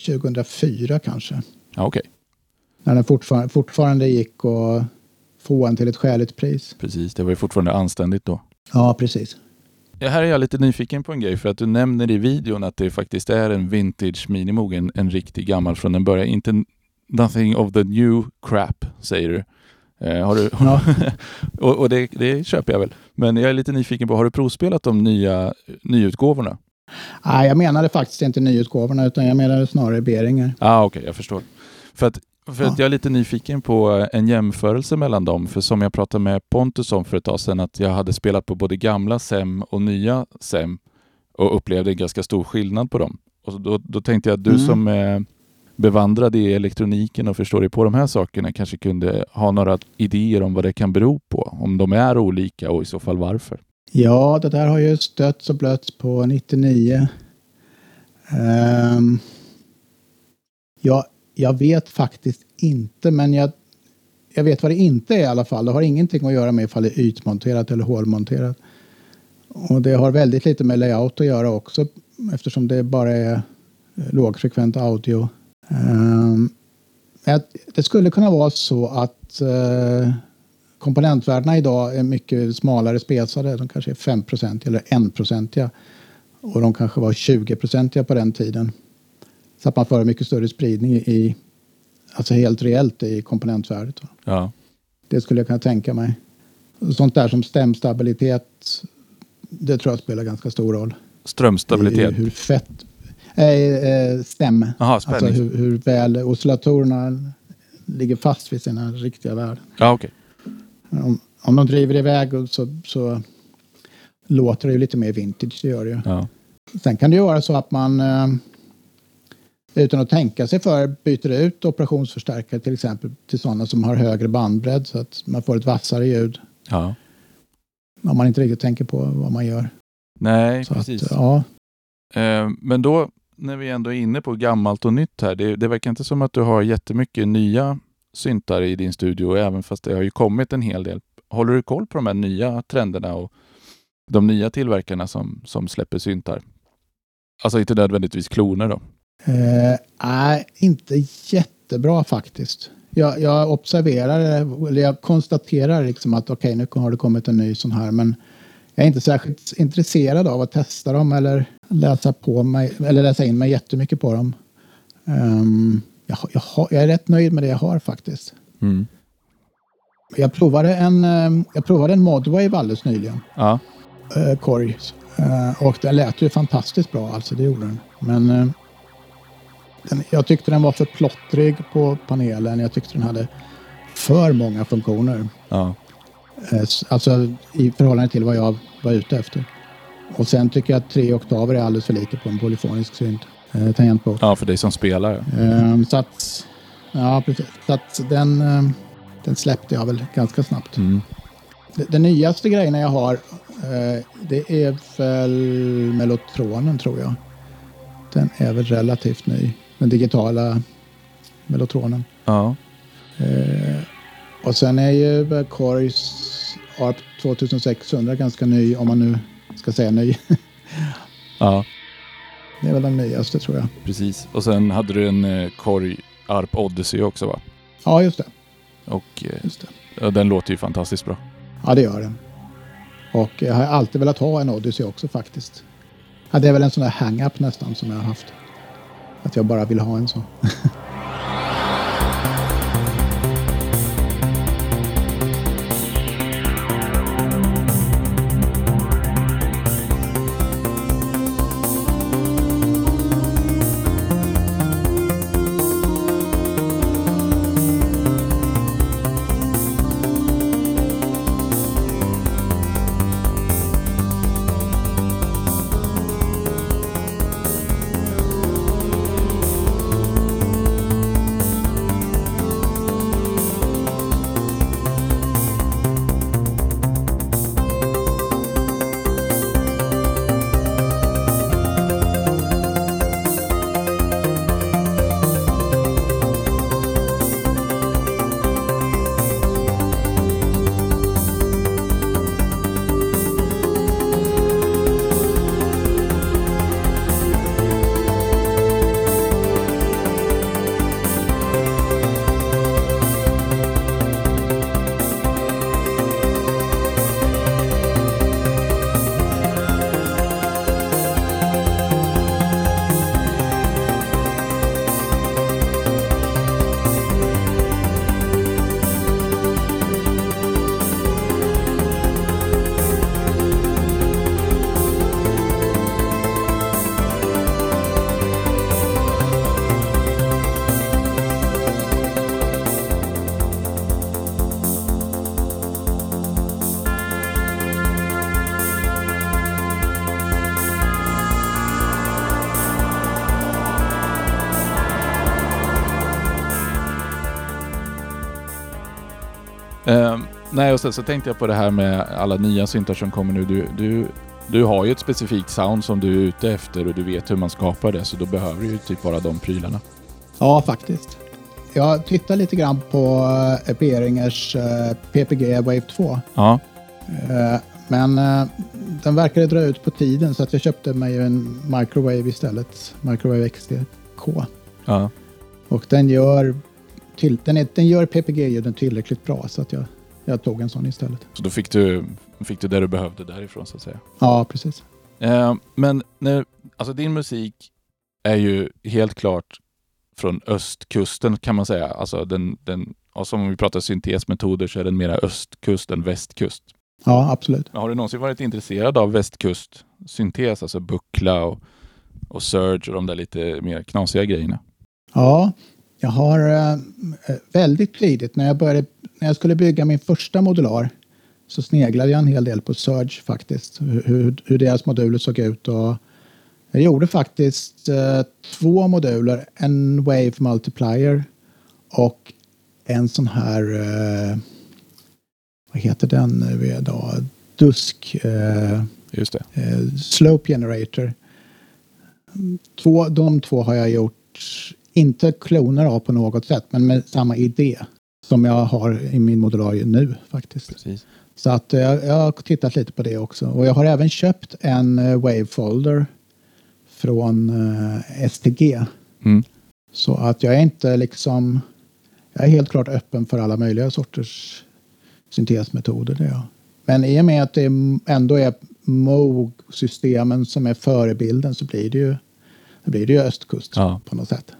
S2: 2004 kanske.
S1: Ja, okej.
S2: När den fortfarande, fortfarande gick att få en till ett skäligt pris.
S1: Precis, det var ju fortfarande anständigt då.
S2: Ja, precis.
S1: Ja, här är jag lite nyfiken på en grej för att du nämner i videon att det faktiskt är en vintage Minimog, en, en riktig gammal från den början. Inte nothing of the new crap, säger du. Eh, har du
S2: Ja. *laughs*
S1: och och det, det köper jag väl. Men jag är lite nyfiken på, har du provspelat de nya nyutgåvorna?
S2: Nej, jag menade faktiskt inte nyutgåvorna, utan jag menade snarare Beringer.
S1: Ja, ah, okej, jag förstår. För att, för att
S2: Ja.
S1: jag är lite nyfiken på en jämförelse mellan dem. För som jag pratade med Pontus om för ett tag sedan, att jag hade spelat på både gamla SEM och nya SEM och upplevde en ganska stor skillnad på dem. Och då, då tänkte jag att du
S2: Mm.
S1: som är bevandrad i elektroniken och förstår dig på de här sakerna kanske kunde ha några idéer om vad det kan bero på. Om de är olika och i så fall varför.
S2: Ja, det där har ju stötts och blötts på 99. Ehm, ja, jag vet faktiskt inte, men jag, jag vet vad det inte är i alla fall. Det har ingenting att göra med ifall det är ytmonterat eller hålmonterat. Och det har väldigt lite med layout att göra också eftersom det bara är eh, lågfrekvent audio. Um, det skulle kunna vara så att uh, komponentvärdena idag är mycket smalare spesade. De kanske är 5 eller 1 procentiga och de kanske var 20% på den tiden. Så att man får en mycket större spridning i, alltså helt reellt i komponentvärdet.
S1: Ja,
S2: Det skulle jag kunna tänka mig. Sånt där som stämstabilitet, det tror jag spelar ganska stor roll.
S1: strömstabilitet.
S2: I hur fett... Eh, eh, stäm.
S1: Jaha,
S2: Alltså hur, hur väl oscillatorerna ligger fast vid sina riktiga värden.
S1: Ja, okej.
S2: Om, om de driver iväg så, så låter det ju lite mer vintage, det gör det ju.
S1: Ja.
S2: Sen kan det ju vara så att man eh, utan att tänka sig för byter ut operationsförstärkare till exempel till sådana som har högre bandbredd så att man får ett vassare ljud.
S1: ja.
S2: Om man inte riktigt tänker på vad man gör.
S1: Nej,
S2: Så
S1: precis.
S2: Att, ja,
S1: Eh, Men då, när vi ändå är inne på gammalt och nytt här, det, det verkar inte som att du har jättemycket nya syntar i din studio, även fast det har ju kommit en hel del. Håller du koll på de här nya trenderna och de nya tillverkarna som, som släpper syntar? Alltså inte nödvändigtvis kloner då?
S2: Eh, nej, inte jättebra faktiskt. Jag, jag observerar, eller jag konstaterar liksom att okej, nu har det kommit en ny sån här, men jag är inte särskilt intresserad av att testa dem eller läsa på mig, eller läsa in mig jättemycket på dem. Ehm, jag, jag, har, jag är rätt nöjd med det jag har faktiskt.
S1: Mm.
S2: Jag provade en, eh, jag provade en Modwave alldeles nyligen,
S1: Ja,
S2: eh, Korg, eh, och den lät ju fantastiskt bra, alltså det gjorde den. Men eh, den, jag tyckte den var för plottrig på panelen. Jag tyckte den hade för många funktioner.
S1: ja,
S2: Eh, Alltså i förhållande till vad jag var ute efter. Och sen tycker jag att tre oktaver är alldeles för lite på en polyfonisk synt. Eh, tangentbord.
S1: ja, för dig som spelare.
S2: Eh, så att, ja precis. Så att den, eh, den släppte jag väl ganska snabbt.
S1: Mm.
S2: det nyaste grejerna jag har, eh, det är väl Mellotronen tror jag. Den är väl relativt ny. Den digitala Mellotronen.
S1: Ja.
S2: Eh, och sen är ju Korgs ARP 2600 ganska ny, om man nu ska säga ny. *laughs*
S1: Ja,
S2: Det är väl den nyaste tror jag.
S1: precis. Och sen hade du en eh, Korg ARP Odyssey också va?
S2: Ja, just det.
S1: Och eh,
S2: Just det.
S1: den låter ju fantastiskt bra.
S2: Ja, det gör den. Och jag har alltid velat ha en Odyssey också faktiskt. Ja, det är väl en sån där hang-up nästan som jag har haft. Att jag bara vill ha en sån. *laughs*
S1: nej, och sen så tänkte jag på det här med alla nya syntar som kommer nu. Du, du, du har ju ett specifikt sound som du är ute efter och du vet hur man skapar det, så då behöver du ju typ bara de prylarna.
S2: Ja, faktiskt. Jag tittar lite grann på eh, Beringers eh, PPG Wave 2.
S1: Ja,
S2: Eh, Men den verkade dra ut på tiden så att jag köpte mig en Microwave istället. Microwave XDK.
S1: ja.
S2: Och den gör, till, den är, den gör PPG-ljuden tillräckligt bra så att jag, jag tog en sån istället.
S1: Så då fick du, fick du det du behövde därifrån så att säga.
S2: Ja, precis.
S1: Eh, men när, alltså din musik är ju helt klart från östkusten kan man säga. Alltså den, den, och som vi pratar syntesmetoder så är den mera östkust än västkust.
S2: Ja, absolut.
S1: Har du någonsin varit intresserad av västkust syntes, alltså buckla och, och surge och de där lite mer knasiga grejerna?
S2: Ja, jag har eh, väldigt tidigt när jag, började, när jag skulle bygga min första modular så sneglade jag en hel del på Surge faktiskt. Hur, hur, deras moduler såg ut. Och jag gjorde faktiskt eh, två moduler. En Wave Multiplier och en sån här, eh, vad heter den nu då? Dusk eh,
S1: Just det.
S2: eh, Slope Generator. Två, de två har jag gjort, inte kloner av på något sätt, men med samma idé som jag har i min modularie nu faktiskt.
S1: Precis.
S2: Så att eh, jag, jag har tittat lite på det också. Och jag har även köpt en eh, Wavefolder från eh, STG.
S1: Mm.
S2: Så att jag är inte liksom, jag är helt klart öppen för alla möjliga sorters syntesmetoder. Det jag. Men i och med att det ändå är Moog-systemen som är förebilden så blir det ju, blir det ju östkust
S1: Ja.
S2: på något sätt.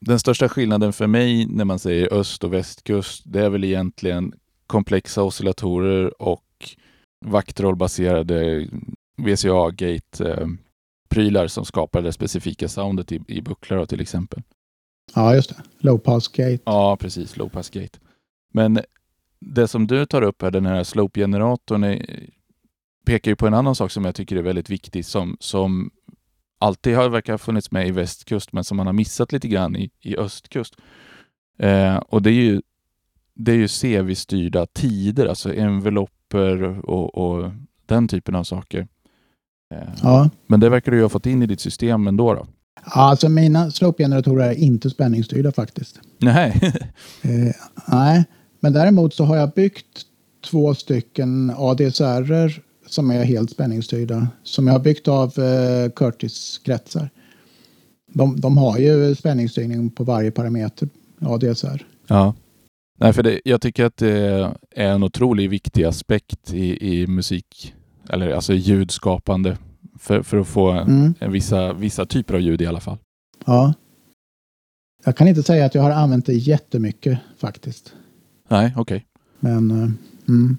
S1: Den största skillnaden för mig när man säger öst och västkust, det är väl egentligen komplexa oscillatorer och vaktrollbaserade VCA-gate-prylar som skapar det specifika soundet i, i bucklor till exempel.
S2: Ja, just det. Low pass gate.
S1: Ja, precis. Low pass gate. Men det som du tar upp här, den här slope-generatorn, är, pekar ju på en annan sak som jag tycker är väldigt viktig, som, som alltid har verkar ha funnits med i västkust, men som man har missat lite grann i, i östkust. Eh, och det är ju det är ju CV-styrda tider, alltså envelopper och, och den typen av saker. Eh,
S2: Ja.
S1: Men det verkar du ju ha fått in i ditt system ändå då?
S2: Ja, Alltså mina slope-generatorer är inte spänningsstyrda faktiskt.
S1: Nej. *laughs*
S2: Eh, nej, men däremot så har jag byggt två stycken ADSR som är helt spänningsstyrda. Som jag har byggt av eh, Curtis-kretsar. De, de har ju spänningsstyrning på varje parameter ADSR.
S1: ja. Nej, för det, jag tycker att det är en otroligt viktig aspekt i, i musik, eller alltså ljudskapande, för, för att få
S2: Mm.
S1: vissa, vissa typer av ljud i alla fall.
S2: Ja. Jag kan inte säga att jag har använt det jättemycket faktiskt.
S1: Nej, okej.
S2: Men, eh, mm.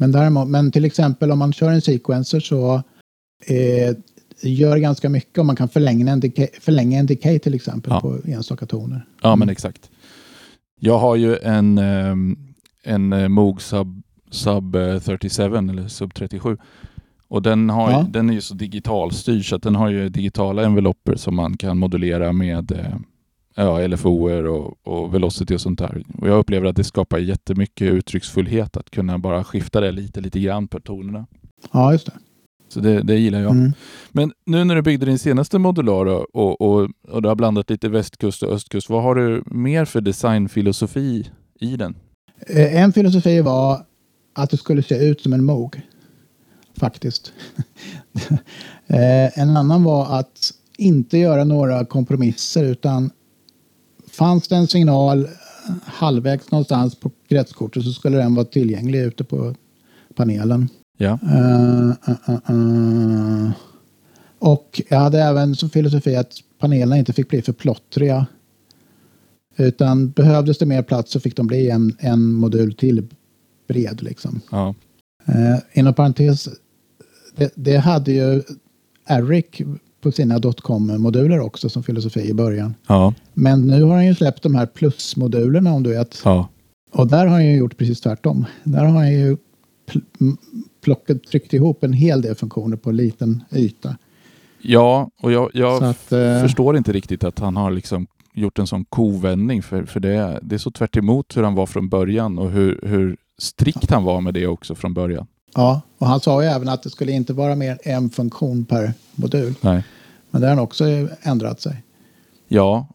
S2: Men, däremot, men till exempel om man kör en sequencer så eh, gör det ganska mycket om man kan förlänga en decay, förlänga en decay till exempel
S1: Ja.
S2: på enstaka toner.
S1: Ja,
S2: Mm.
S1: men exakt. Jag har ju en, ehm, en eh, Moog Sub, Sub eh, 37 eller Sub 37. Och den, har,
S2: Ja.
S1: den är ju så digitalstyrd så att den har ju digitala envelopper som man kan modulera med eh, ja, LFOer och, och velocity och sånt där. Och jag upplever att det skapar jättemycket uttrycksfullhet att kunna bara skifta det lite, lite grann på tonerna.
S2: Ja, just det.
S1: Så det, det gillar jag.
S2: Mm.
S1: Men nu när du byggde din senaste modular och, och, och du har blandat lite västkust och östkust, vad har du mer för designfilosofi i den?
S2: Eh, En filosofi var att det skulle se ut som en Moog. Faktiskt. *laughs* Eh, en annan var att inte göra några kompromisser utan fanns det en signal halvvägs någonstans på kretskortet så skulle den vara tillgänglig ute på panelen.
S1: Ja.
S2: Eh, eh, eh. Och jag hade även som filosofi att panelerna inte fick bli för plottriga. Utan behövdes det mer plats så fick de bli en, en modul till bred. Liksom.
S1: Ja.
S2: Eh, inom parentes, det, det hade ju Eric på sina dotcom-moduler också som filosofi i början.
S1: Ja.
S2: Men nu har han ju släppt de här plusmodulerna om du vet.
S1: Ja.
S2: Och där har han ju gjort precis tvärtom. Där har han ju plockat, tryckt ihop en hel del funktioner på en liten yta.
S1: Ja, och jag, jag
S2: att, eh,
S1: förstår inte riktigt att han har liksom gjort en sån kovändning för, för det, är- det är så tvärt emot hur han var från början och hur, hur strikt han var med det också från början.
S2: Ja, och han sa ju även att det skulle inte vara mer än en funktion per modul.
S1: Nej.
S2: Men det har han också ändrat sig.
S1: Ja,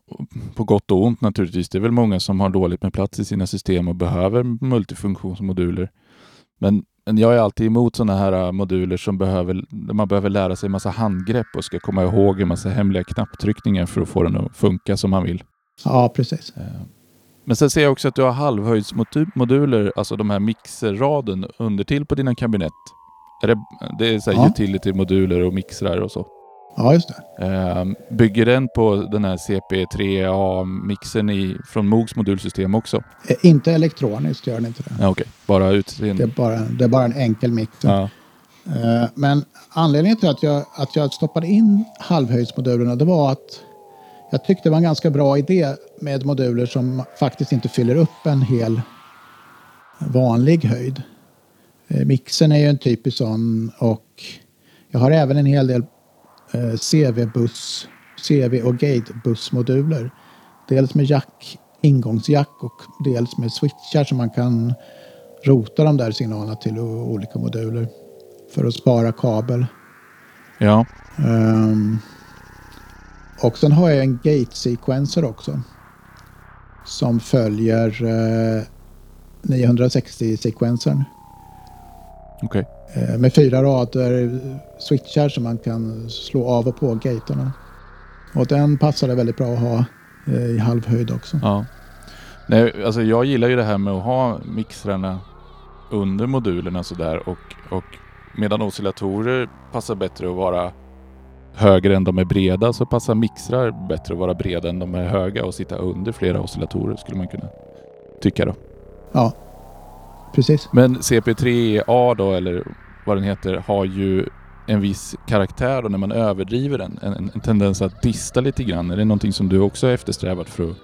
S1: på gott och ont naturligtvis. Det är väl många som har dåligt med plats i sina system och behöver multifunktionsmoduler. Men, men jag är alltid emot sådana här äh, moduler som behöver, man behöver lära sig en massa handgrepp och ska komma ihåg en massa hemliga knapptryckningar för att få den att funka som man vill.
S2: Ja, precis.
S1: Men sen ser jag också att du har halvhöjdsmoduler, alltså de här mixerraden undertill på dina kabinett. Är det, det är så här
S2: Ja.
S1: utility-moduler och mixrar och så.
S2: Ja, just det.
S1: Eh, bygger den på den här CP3A-mixen i, från Moogs modulsystem också?
S2: Eh, Inte elektroniskt gör den inte det.
S1: Ja, Okej, bara
S2: Det är
S1: utseende.
S2: bara, det är bara en enkel mix.
S1: Ja.
S2: Eh, Men anledningen till att jag, att jag stoppade in halvhöjdsmodulerna det var att jag tyckte det var en ganska bra idé med moduler som faktiskt inte fyller upp en hel vanlig höjd. Eh, Mixen är ju en typisk sån och jag har även en hel del eh, CV-buss, CV och gate-bussmoduler. Dels med jack, ingångsjack och dels med switchar som man kan rota de där signalerna till olika moduler för att spara kabel.
S1: ja.
S2: Ehm, och sen har jag en gate-sequencer också. Som följer uh, 960-sekvensern.
S1: Okej.
S2: Eh, med fyra rader switchar som man kan slå av och på gatorna. Och den passade väldigt bra att ha eh, i halvhöjd också.
S1: Ja. Nej, alltså jag gillar ju det här med att ha mixrarna under modulerna sådär och, och medan oscillatorer passar bättre att vara högre än de är breda så passar mixrar bättre att vara breda än de är höga och sitta under flera oscillatorer skulle man kunna tycka då.
S2: Ja, precis.
S1: Men CP3A då eller vad den heter har ju en viss karaktär då när man överdriver den. En, en, en tendens att dista lite grann. Är det någonting som du också har eftersträvat för att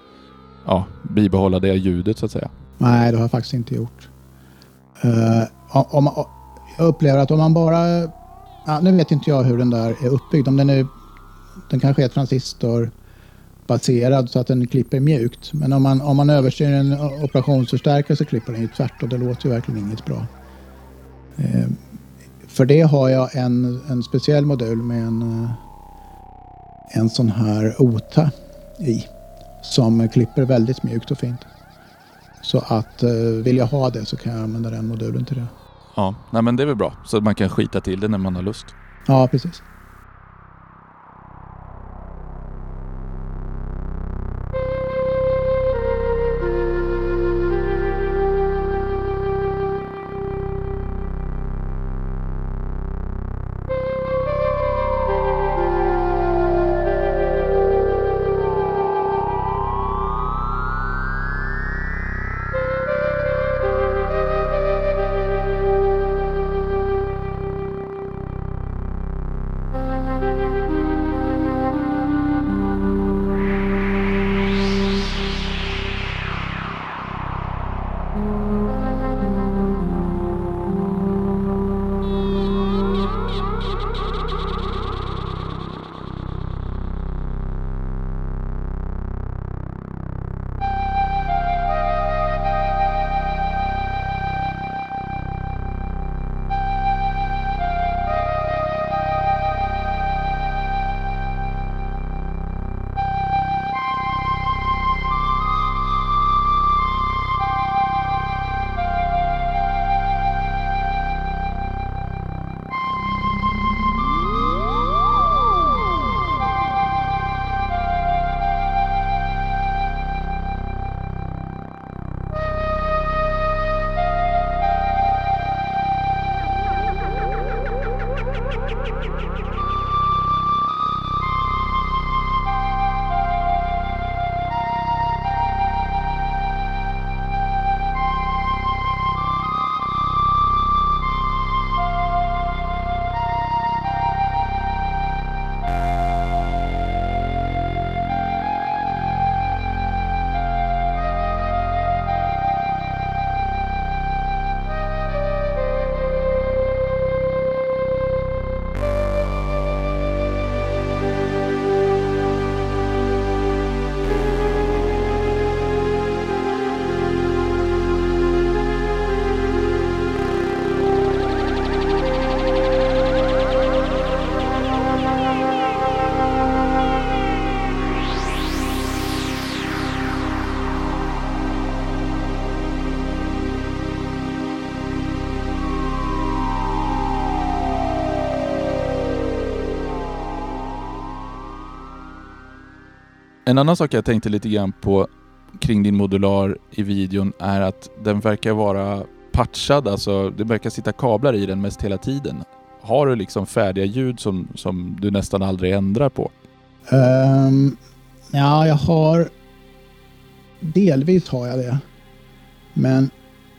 S1: ja, bibehålla det ljudet så att säga?
S2: Nej, det har jag faktiskt inte gjort. Eh, om, om, jag upplever att om man bara... Ja, nu vet inte jag hur den där är uppbyggd. Om den, är, den kanske är transistorbaserad så att den klipper mjukt. Men om man, om man överstyr en operationsförstärkare så klipper den ju tvärt och det låter ju verkligen inget bra. Eh, för det har jag en, en speciell modul med en, eh, en sån här OTA i som klipper väldigt mjukt och fint. Så att eh, vill jag ha det så kan jag använda den modulen till det.
S1: Ja, nej men det är väl bra. Så att man kan skita till det när man har lust.
S2: Ja, precis.
S1: En annan sak jag tänkte lite grann på kring din modular i videon är att den verkar vara patchad, alltså det verkar sitta kablar i den mest hela tiden. Har du liksom färdiga ljud som, som du nästan aldrig ändrar på?
S2: Um, ja, jag har... Delvis har jag det. Men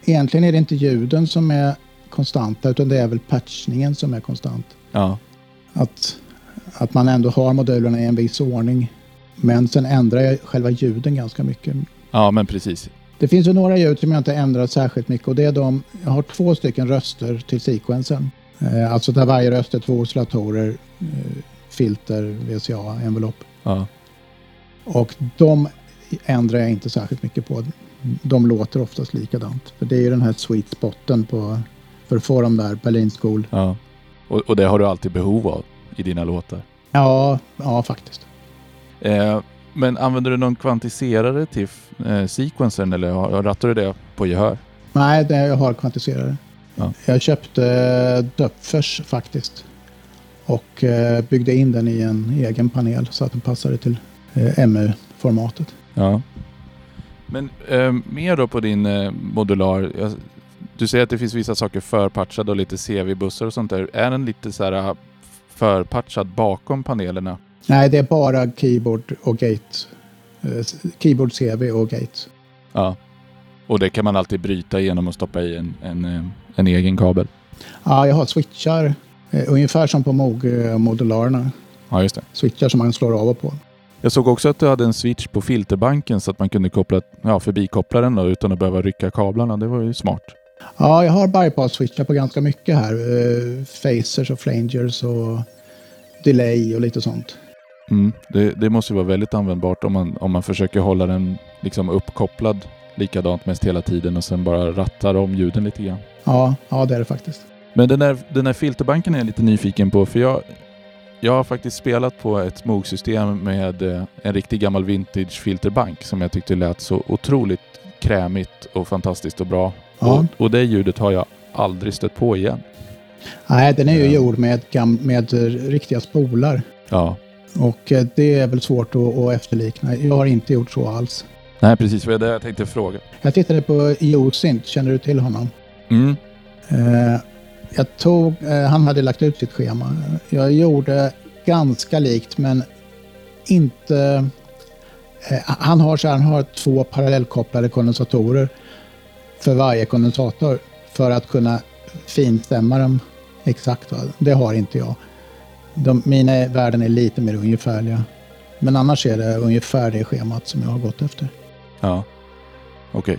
S2: egentligen är det inte ljuden som är konstanta utan det är väl patchningen som är konstant.
S1: Ja.
S2: Att, att man ändå har modulerna i en viss ordning. Men sen ändrar jag själva ljuden ganska mycket.
S1: Ja, men precis.
S2: Det finns ju några ljud som jag inte ändrat särskilt mycket och det är de, jag har två stycken röster till sequensen. Eh, alltså där varje röst är två oscillatorer, eh, filter, VCA, envelopp.
S1: Ja.
S2: Och de ändrar jag inte särskilt mycket på. De låter oftast likadant. För det är ju den här sweet spoten på, för att få de där Berlin School.
S1: ja. Och, och det har du alltid behov av i dina låtar.
S2: Ja, ja faktiskt.
S1: Eh, men använder du någon kvantiserare till eh, sequencern eller rattar du det på gehör?
S2: Nej, det jag har kvantiserare.
S1: Ja.
S2: Jag köpte Döpfers faktiskt. Och eh, byggde in den i en egen panel så att den passade till eh, MU-formatet.
S1: Ja. Men eh, mer då på din eh, modular. Jag, du säger att det finns vissa saker förpatchade och lite CV-bussar och sånt där. Är den lite så här eh, förpatchad bakom panelerna?
S2: Nej, det är bara keyboard och gate. Eh, keyboard CV och gate.
S1: Ja. Och det kan man alltid bryta genom att stoppa i en, en, eh, en egen kabel?
S2: Ja, jag har switchar. Eh, ungefär som på Moog-modularerna.
S1: Ja, just det.
S2: Switchar som man slår av och på.
S1: Jag såg också att du hade en switch på filterbanken så att man kunde koppla, ja, förbikoppla den då, utan att behöva rycka kablarna. Det var ju smart.
S2: Ja, jag har bypass-switchar på ganska mycket här. Phasers och flangers och delay och lite sånt.
S1: Mm. Det, det måste ju vara väldigt användbart om man, om man försöker hålla den liksom uppkopplad likadant mest hela tiden och sen bara rattar om ljuden lite grann.
S2: Ja, ja det är det faktiskt.
S1: Men den där, den där filterbanken är jag lite nyfiken på för jag, jag har faktiskt spelat på ett Moog-system med eh, en riktig gammal vintage filterbank som jag tyckte lät så otroligt krämigt och fantastiskt och bra.
S2: Ja.
S1: Och, och det ljudet har jag aldrig stött på igen.
S2: Nej, den är ju
S1: Ja.
S2: gjord med, med eh, riktiga spolar.
S1: Ja.
S2: Och eh, det är väl svårt att, att efterlikna. Jag har inte gjort så alls.
S1: Nej, precis. Det var det jag tänkte fråga.
S2: Jag tittade på Josint, känner du till honom?
S1: Mm.
S2: Eh, jag tog, eh, han hade lagt ut sitt schema. Jag gjorde ganska likt men inte... Eh, han, har så här, han har två parallellkopplade kondensatorer för varje kondensator för att kunna finstämma dem exakt. Va? Det har inte jag. De, mina värden är lite mer ungefärliga. Men annars är det ungefär det schemat som jag har gått efter.
S1: Ja. Okej.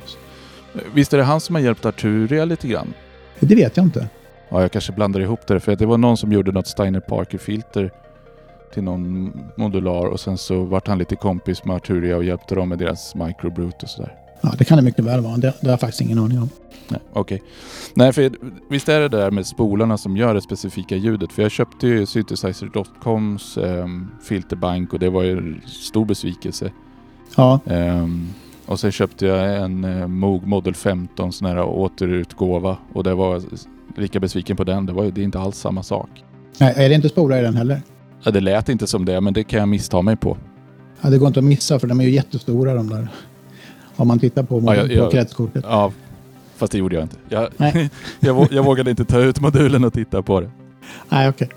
S1: Visst är det han som har hjälpt Arturia lite grann?
S2: Det vet jag inte.
S1: Ja, jag kanske blandar ihop det. För det var någon som gjorde något Steiner Parker-filter till någon modular och sen så vart han lite kompis med Arturia och hjälpte dem med deras microbrute och sådär.
S2: Ja, det kan det mycket väl vara. Det, det har jag faktiskt ingen aning om.
S1: Nej, okej. Nej, för visst är det det där med spolarna som gör det specifika ljudet? För jag köpte ju Synthesizer.coms ehm, filterbank och det var ju en stor besvikelse.
S2: Ja,
S1: Ehm, och sen köpte jag en uh, Moog Model 15 sån här återutgåva och det var lika besviken på den. Det var ju det är inte alls samma sak.
S2: Nej, är det inte spolar i den heller?
S1: Ja, det lät inte som det, men det kan jag missta mig på.
S2: Ja, det går inte att missa för de är ju jättestora de där. Om man tittar på,
S1: Ja, jag-
S2: på
S1: jag-
S2: kretskortet.
S1: Ja, fast det gjorde jag inte. Jag, *laughs* jag, jag vågade inte ta ut modulen och titta på det.
S2: Nej, okej.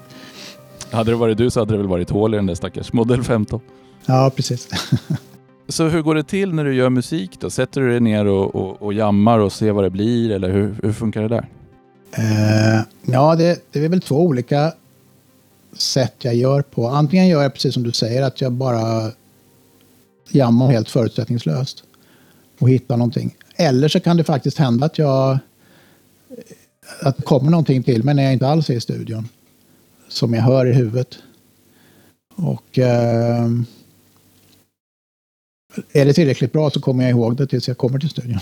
S1: Hade det varit du så hade det väl varit hål i den där stackars Model 15.
S2: Ja, precis. *laughs*
S1: Så hur går det till när du gör musik då? Sätter du dig ner och, och, och jammar och ser vad det blir eller hur, hur funkar det där?
S2: Eh, ja, det, det är väl två olika sätt jag gör på. Antingen gör jag precis som du säger, att jag bara jammar helt förutsättningslöst och hittar någonting. Eller så kan det faktiskt hända att jag att det kommer någonting till mig när jag inte alls är i studion. Som jag hör i huvudet. Och eh, är det tillräckligt bra så kommer jag ihåg det tills jag kommer till studion.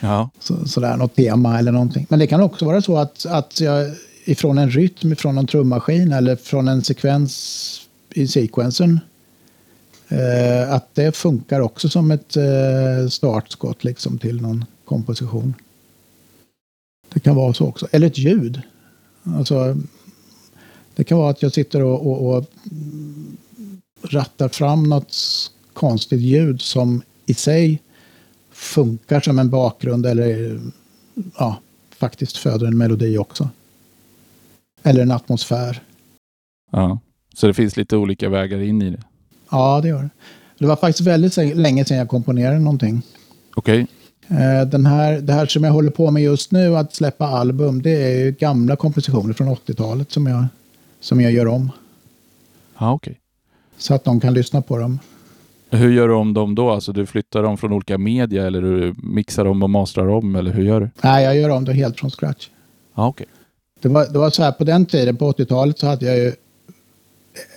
S1: Ja.
S2: Så, sådär, något tema eller någonting. Men det kan också vara så att, att jag ifrån en rytm, ifrån en trummaskin eller från en sekvens i sequensen eh, att det funkar också som ett eh, startskott liksom till någon komposition. Det kan vara så också. Eller ett ljud. Alltså, det kan vara att jag sitter och, och, och rattar fram något konstigt ljud som i sig funkar som en bakgrund eller ja, faktiskt föder en melodi också. Eller en atmosfär.
S1: ja. Så det finns lite olika vägar in i det?
S2: Ja, det gör det. Det var faktiskt väldigt länge sedan jag komponerade någonting.
S1: Okej.
S2: Eh, Den här, det här som jag håller på med just nu, att släppa album, det är ju gamla kompositioner från 80-talet som jag, som jag gör om.
S1: Ja, okej.
S2: Så att de kan lyssna på dem.
S1: Hur gör du om dem då? Alltså du flyttar dem från olika media eller du mixar dem och mastrar om eller hur gör du?
S2: Nej, jag gör om det helt från scratch.
S1: Ja, okej.
S2: Det var, det var så här, på den tiden, på 80-talet, så hade jag ju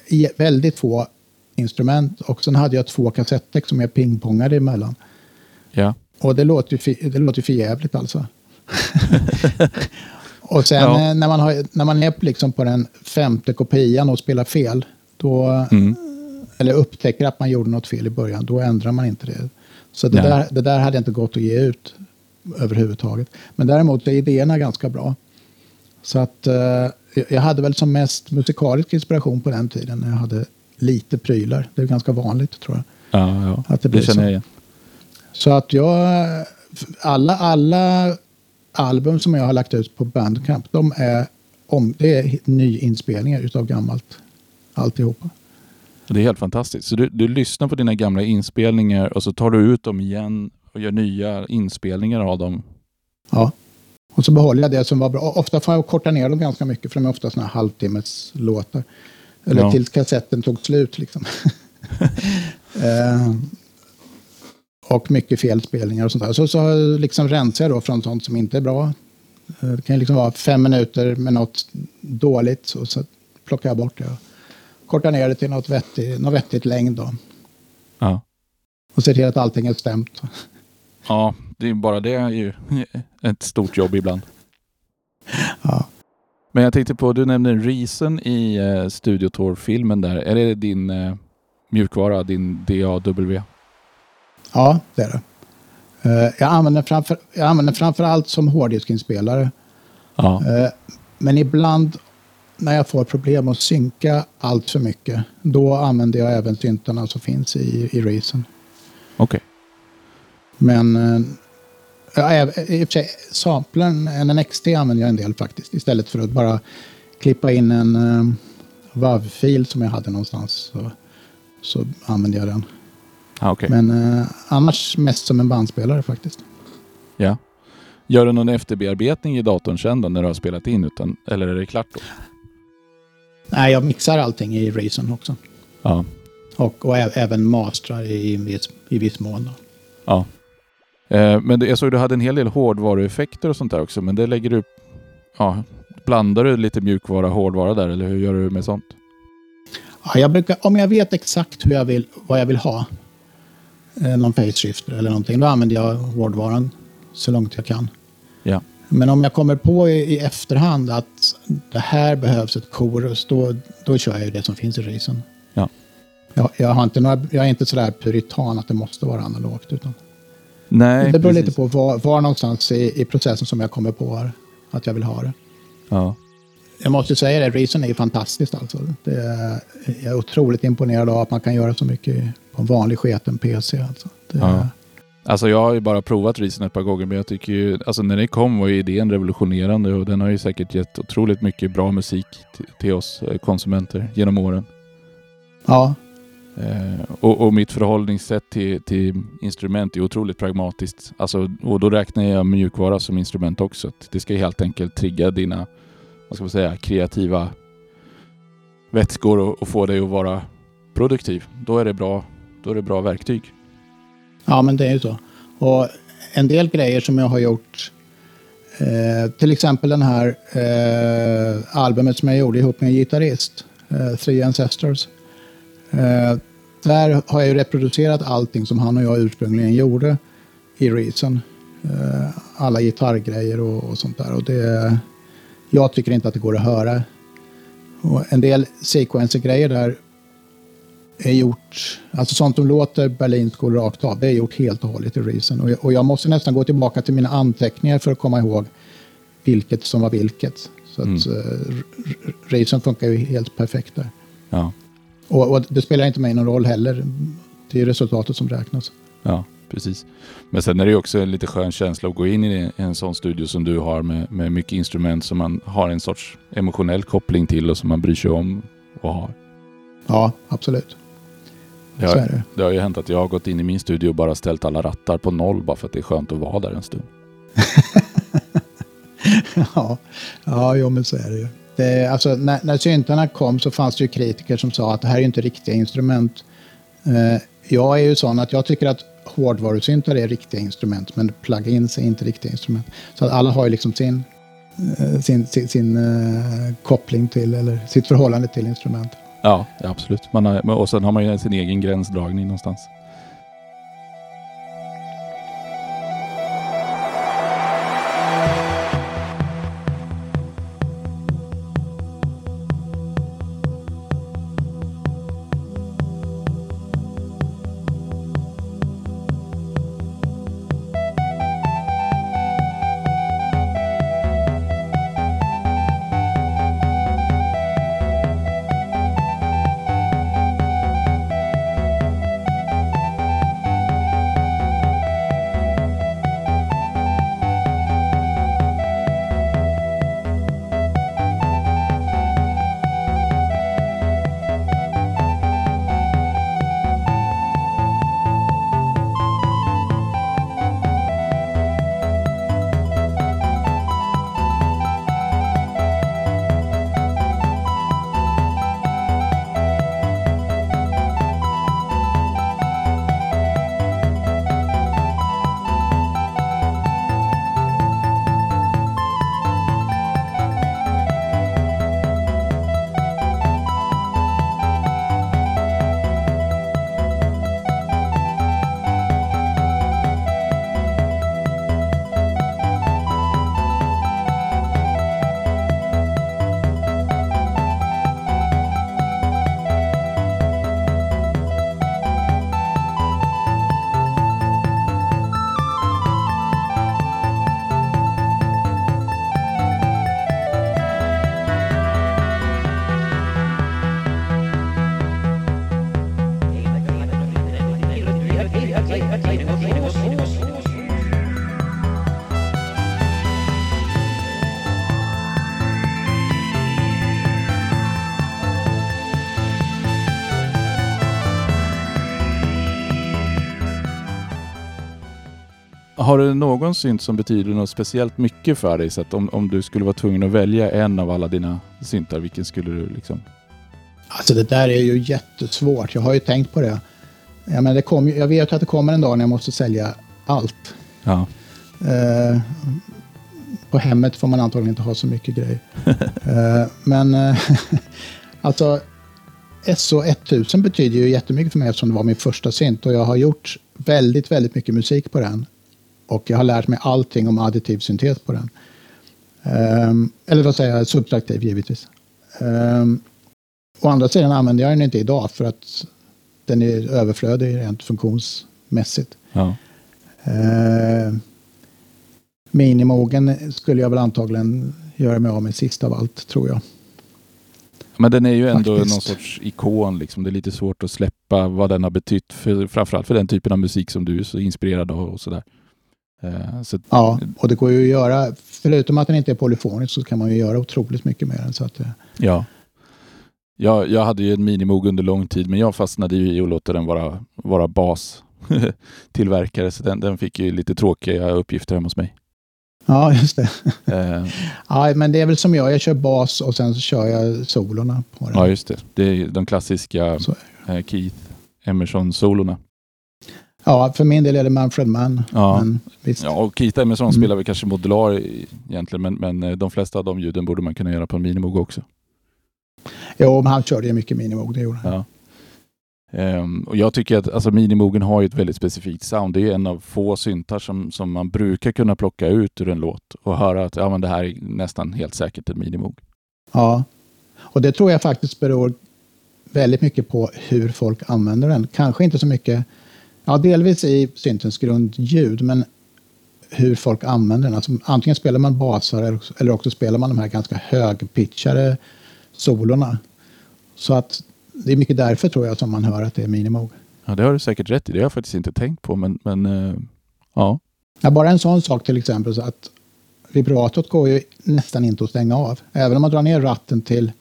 S2: i- väldigt få instrument och sen hade jag två kassettdäck som jag pingpongade emellan.
S1: Ja.
S2: Och det låter ju det låter för jävligt alltså. *laughs* och sen
S1: Ja.
S2: eh, när, man har, när man är liksom på den femte kopian och spelar fel, då,
S1: Mm.
S2: eller upptäcker att man gjorde något fel i början, då ändrar man inte det. Så det
S1: Nej.
S2: där, det där hade inte gått att ge ut överhuvudtaget. Men däremot är idéerna ganska bra. Så att eh, jag hade väl som mest musikalisk inspiration på den tiden när jag hade lite prylar. Det är ganska vanligt tror jag.
S1: Ja, ja.
S2: Att det
S1: det,
S2: blir
S1: känner
S2: så.
S1: jag igen.
S2: Så att jag, alla, alla album som jag har lagt ut på Bandcamp, de är, om, det är nyinspelningar utav gammalt. Alltihopa.
S1: Det är helt fantastiskt. Så du, du lyssnar på dina gamla inspelningar och så tar du ut dem igen och gör nya inspelningar av dem.
S2: Ja. Och så behåller jag det som var bra. Ofta får jag korta ner dem ganska mycket för de är ofta såna här halvtimmes låtar. Eller
S1: Ja.
S2: tills kassetten tog slut liksom. *laughs* eh, och mycket felspelningar och sånt där. Så, så liksom rensar jag då från sånt som inte är bra. Eh, Det kan liksom vara fem minuter med något dåligt och så plockar jag bort det. kortar ner det till något vettigt, något vettigt längd då.
S1: Ja.
S2: Och ser till att allting är stämt.
S1: Ja, det är bara det är ju ett stort jobb ibland.
S2: Ja.
S1: Men jag tänkte på, du nämnde Reason i eh, Studio Tour-filmen där. Är det din eh, mjukvara, din DAW?
S2: Ja, det är det. Eh, jag, använder framför, jag använder framför allt som hårddiskinspelare.
S1: Ja.
S2: Eh, men ibland när jag får problem att synka allt för mycket, då använder jag även syntarna som finns i, i Reason.
S1: Okej.
S2: Men eh, ja, i och för sig, samplen, NNXT använder jag en del faktiskt. Istället för att bara klippa in en uh, WAV-fil som jag hade någonstans. Så, så använder jag den.
S1: Ja, okej.
S2: Men eh, annars mest som en bandspelare faktiskt.
S1: Ja. Gör du någon efterbearbetning i datorn sen då när du har spelat in? Utan, eller är det klart då?
S2: Nej, jag mixar allting i Reason också.
S1: Ja.
S2: Och, och även mastrar i, viss, i viss mån. Då.
S1: ja. Eh, men det, jag såg att du hade en hel del hårdvarueffekter och sånt där också. Men det lägger du... Ja, blandar du lite mjukvara och hårdvara där eller hur gör du med sånt?
S2: Ja, jag brukar, om jag vet exakt hur jag vill, vad jag vill ha, eh, någon face shifter eller någonting, då använder jag hårdvaran så långt jag kan.
S1: Ja.
S2: Men om jag kommer på i, i efterhand att det här behövs ett chorus, då, då kör jag ju det som finns i Reason.
S1: Ja.
S2: Jag, jag, har inte några, jag är inte sådär puritan att det måste vara analogt. Utan
S1: Nej,
S2: det beror
S1: precis.
S2: lite på var, var någonstans i, i processen som jag kommer på här, att jag vill ha det.
S1: Ja.
S2: Jag måste säga det, Reason är ju fantastiskt alltså. Det är, jag är otroligt imponerad av att man kan göra så mycket på en vanlig sketen PC. Alltså. Det,
S1: Ja. Alltså jag har ju bara provat Reason ett par gånger men jag tycker ju, alltså när det kom var ju idén revolutionerande och den har ju säkert gett otroligt mycket bra musik till, till oss eh, konsumenter genom åren.
S2: ja,
S1: Eh, och, och mitt förhållningssätt till, till instrument är otroligt pragmatiskt. Alltså, och då räknar jag mjukvara som instrument också. Att Det ska helt enkelt trigga dina, vad ska man säga, kreativa vätskor och, och få dig att vara produktiv. Då är det bra, då är det bra verktyg.
S2: ja, men det är ju så. Och en del grejer som jag har gjort, eh, till exempel den här eh, albumet som jag gjorde ihop med en gitarrist, eh, Three Ancestors. Eh, där har jag ju reproducerat allting som han och jag ursprungligen gjorde i Reason. Eh, alla gitarrgrejer och, och sånt där. Och det, jag tycker inte att det går att höra. Och en del sequencer-grejer där är gjort, alltså sånt som låter Berlin School rakt av, det är gjort helt och hållet i Reason. Och jag, och jag måste nästan gå tillbaka till mina anteckningar för att komma ihåg vilket som var vilket. Så att
S1: Mm.
S2: R- Reason funkar ju helt perfekt där.
S1: Ja,
S2: Och, och det spelar inte mig någon roll heller. Det är resultatet som räknas.
S1: ja precis. Men sen är det också en lite skön känsla att gå in i en sån studio som du har med, med mycket instrument som man har en sorts emotionell koppling till och som man bryr sig om och har.
S2: Ja, absolut.
S1: Det har,
S2: det.
S1: det har ju hänt att jag har gått in i min studio och bara ställt alla rattar på noll bara för att det är skönt att vara där en stund. *laughs*
S2: ja, ja jo, men så är det ju eh, alltså, när, när syntarna kom så fanns det ju kritiker som sa att det här är inte riktiga instrument. Eh, jag är ju sån att jag tycker att hårdvarusyntar är riktiga instrument, men plugins är inte riktiga instrument. Så att alla har ju liksom sin, eh, sin, sin, sin eh, koppling till, eller sitt förhållande till instrument.
S1: Ja, ja absolut. Man har, och sen har man ju sin egen gränsdragning någonstans. Har du någon synt som betyder något speciellt mycket för dig? Så att om, om du skulle vara tvungen att välja en av alla dina syntar, vilken skulle du liksom...
S2: Alltså det där är ju jättesvårt. Jag har ju tänkt på det. Ja, men det kom, jag vet att det kommer en dag när jag måste sälja allt.
S1: Ja.
S2: Eh, på hemmet får man antagligen inte ha så mycket grejer. *laughs* eh, men eh, *laughs* alltså SO1000 betyder ju jättemycket för mig eftersom det var min första synt och jag har gjort väldigt, väldigt mycket musik på den. Och jag har lärt mig allting om additiv syntes på den. Um, eller vad säger jag, subtraktiv givetvis. Um, å andra sidan använder jag den inte idag för att den är överflödig rent funktionsmässigt.
S1: Ja.
S2: Uh, minimogen skulle jag väl antagligen göra mig av med sist av allt, tror jag.
S1: Men den är ju ändå
S2: Faktiskt.
S1: någon sorts ikon. Liksom. Det är lite svårt att släppa vad den har betytt, för, framförallt för den typen av musik som du är så inspirerad av och sådär. Eh, så,
S2: Ja, och det går ju att göra, förutom att den inte är polyfonisk så kan man ju göra otroligt mycket med den. Så att, eh,
S1: ja. Jag, jag hade ju en minimog under lång tid, men jag fastnade ju i att låta den vara, vara bas-tillverkare, så den, den fick ju lite tråkiga uppgifter hemma hos mig.
S2: ja, just det.
S1: Eh, *laughs*
S2: Ja, men det är väl som jag, jag kör bas och sen så kör jag solorna på den.
S1: ja, just det. Det är de klassiska eh, Keith Emerson-solorna.
S2: Ja, för min del är det Manfred Mann.
S1: Ja.
S2: Men visst.
S1: Ja, och Keith Emerson
S2: Mm.
S1: spelar väl kanske modular egentligen, men, men eh, de flesta av de ljuden borde man kunna göra på en minimog också.
S2: Jo, men han körde ju mycket minimog, det gjorde han.
S1: Ja. Ehm, och jag tycker att alltså, minimogen har ju ett väldigt specifikt sound. Det är en av få syntar som, som man brukar kunna plocka ut ur en låt och höra att ja, men det här är nästan helt säkert en minimog.
S2: Ja. Och det tror jag faktiskt beror väldigt mycket på hur folk använder den. Kanske inte så mycket, ja delvis i syntens grundljud, men hur folk använder den. Alltså, antingen spelar man basar eller också- spelar man de här ganska högpitchade solorna. Så att det är mycket därför tror jag som man hör att det är minimog.
S1: Ja, det har du säkert rätt i. Det har jag faktiskt inte tänkt på, men, men eh, ja.
S2: Ja, bara en sån sak till exempel så att vibratot går ju nästan inte att stänga av. Även om man drar ner ratten till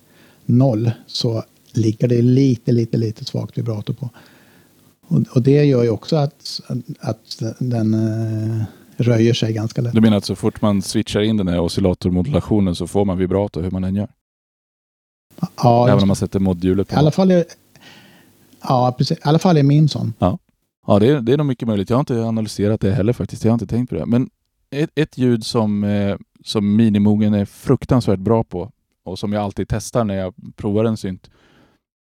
S2: noll så ligger det lite, lite, lite svagt vibrato på. Och, och det gör ju också att, att den eh, röjer sig ganska lätt.
S1: Du menar att så fort man switchar in den här oscillatormodulationen så får man vibrato hur man än gör?
S2: Ja,
S1: Även om man sätter modhjulet
S2: I
S1: på?
S2: alla fall är, ja, precis. I alla fall är min sån.
S1: Ja, det är, det är nog mycket möjligt. Jag har inte analyserat det heller faktiskt. Jag har inte tänkt på det. Men ett, ett ljud som, eh, som minimogen är fruktansvärt bra på och som jag alltid testar när jag provar en synt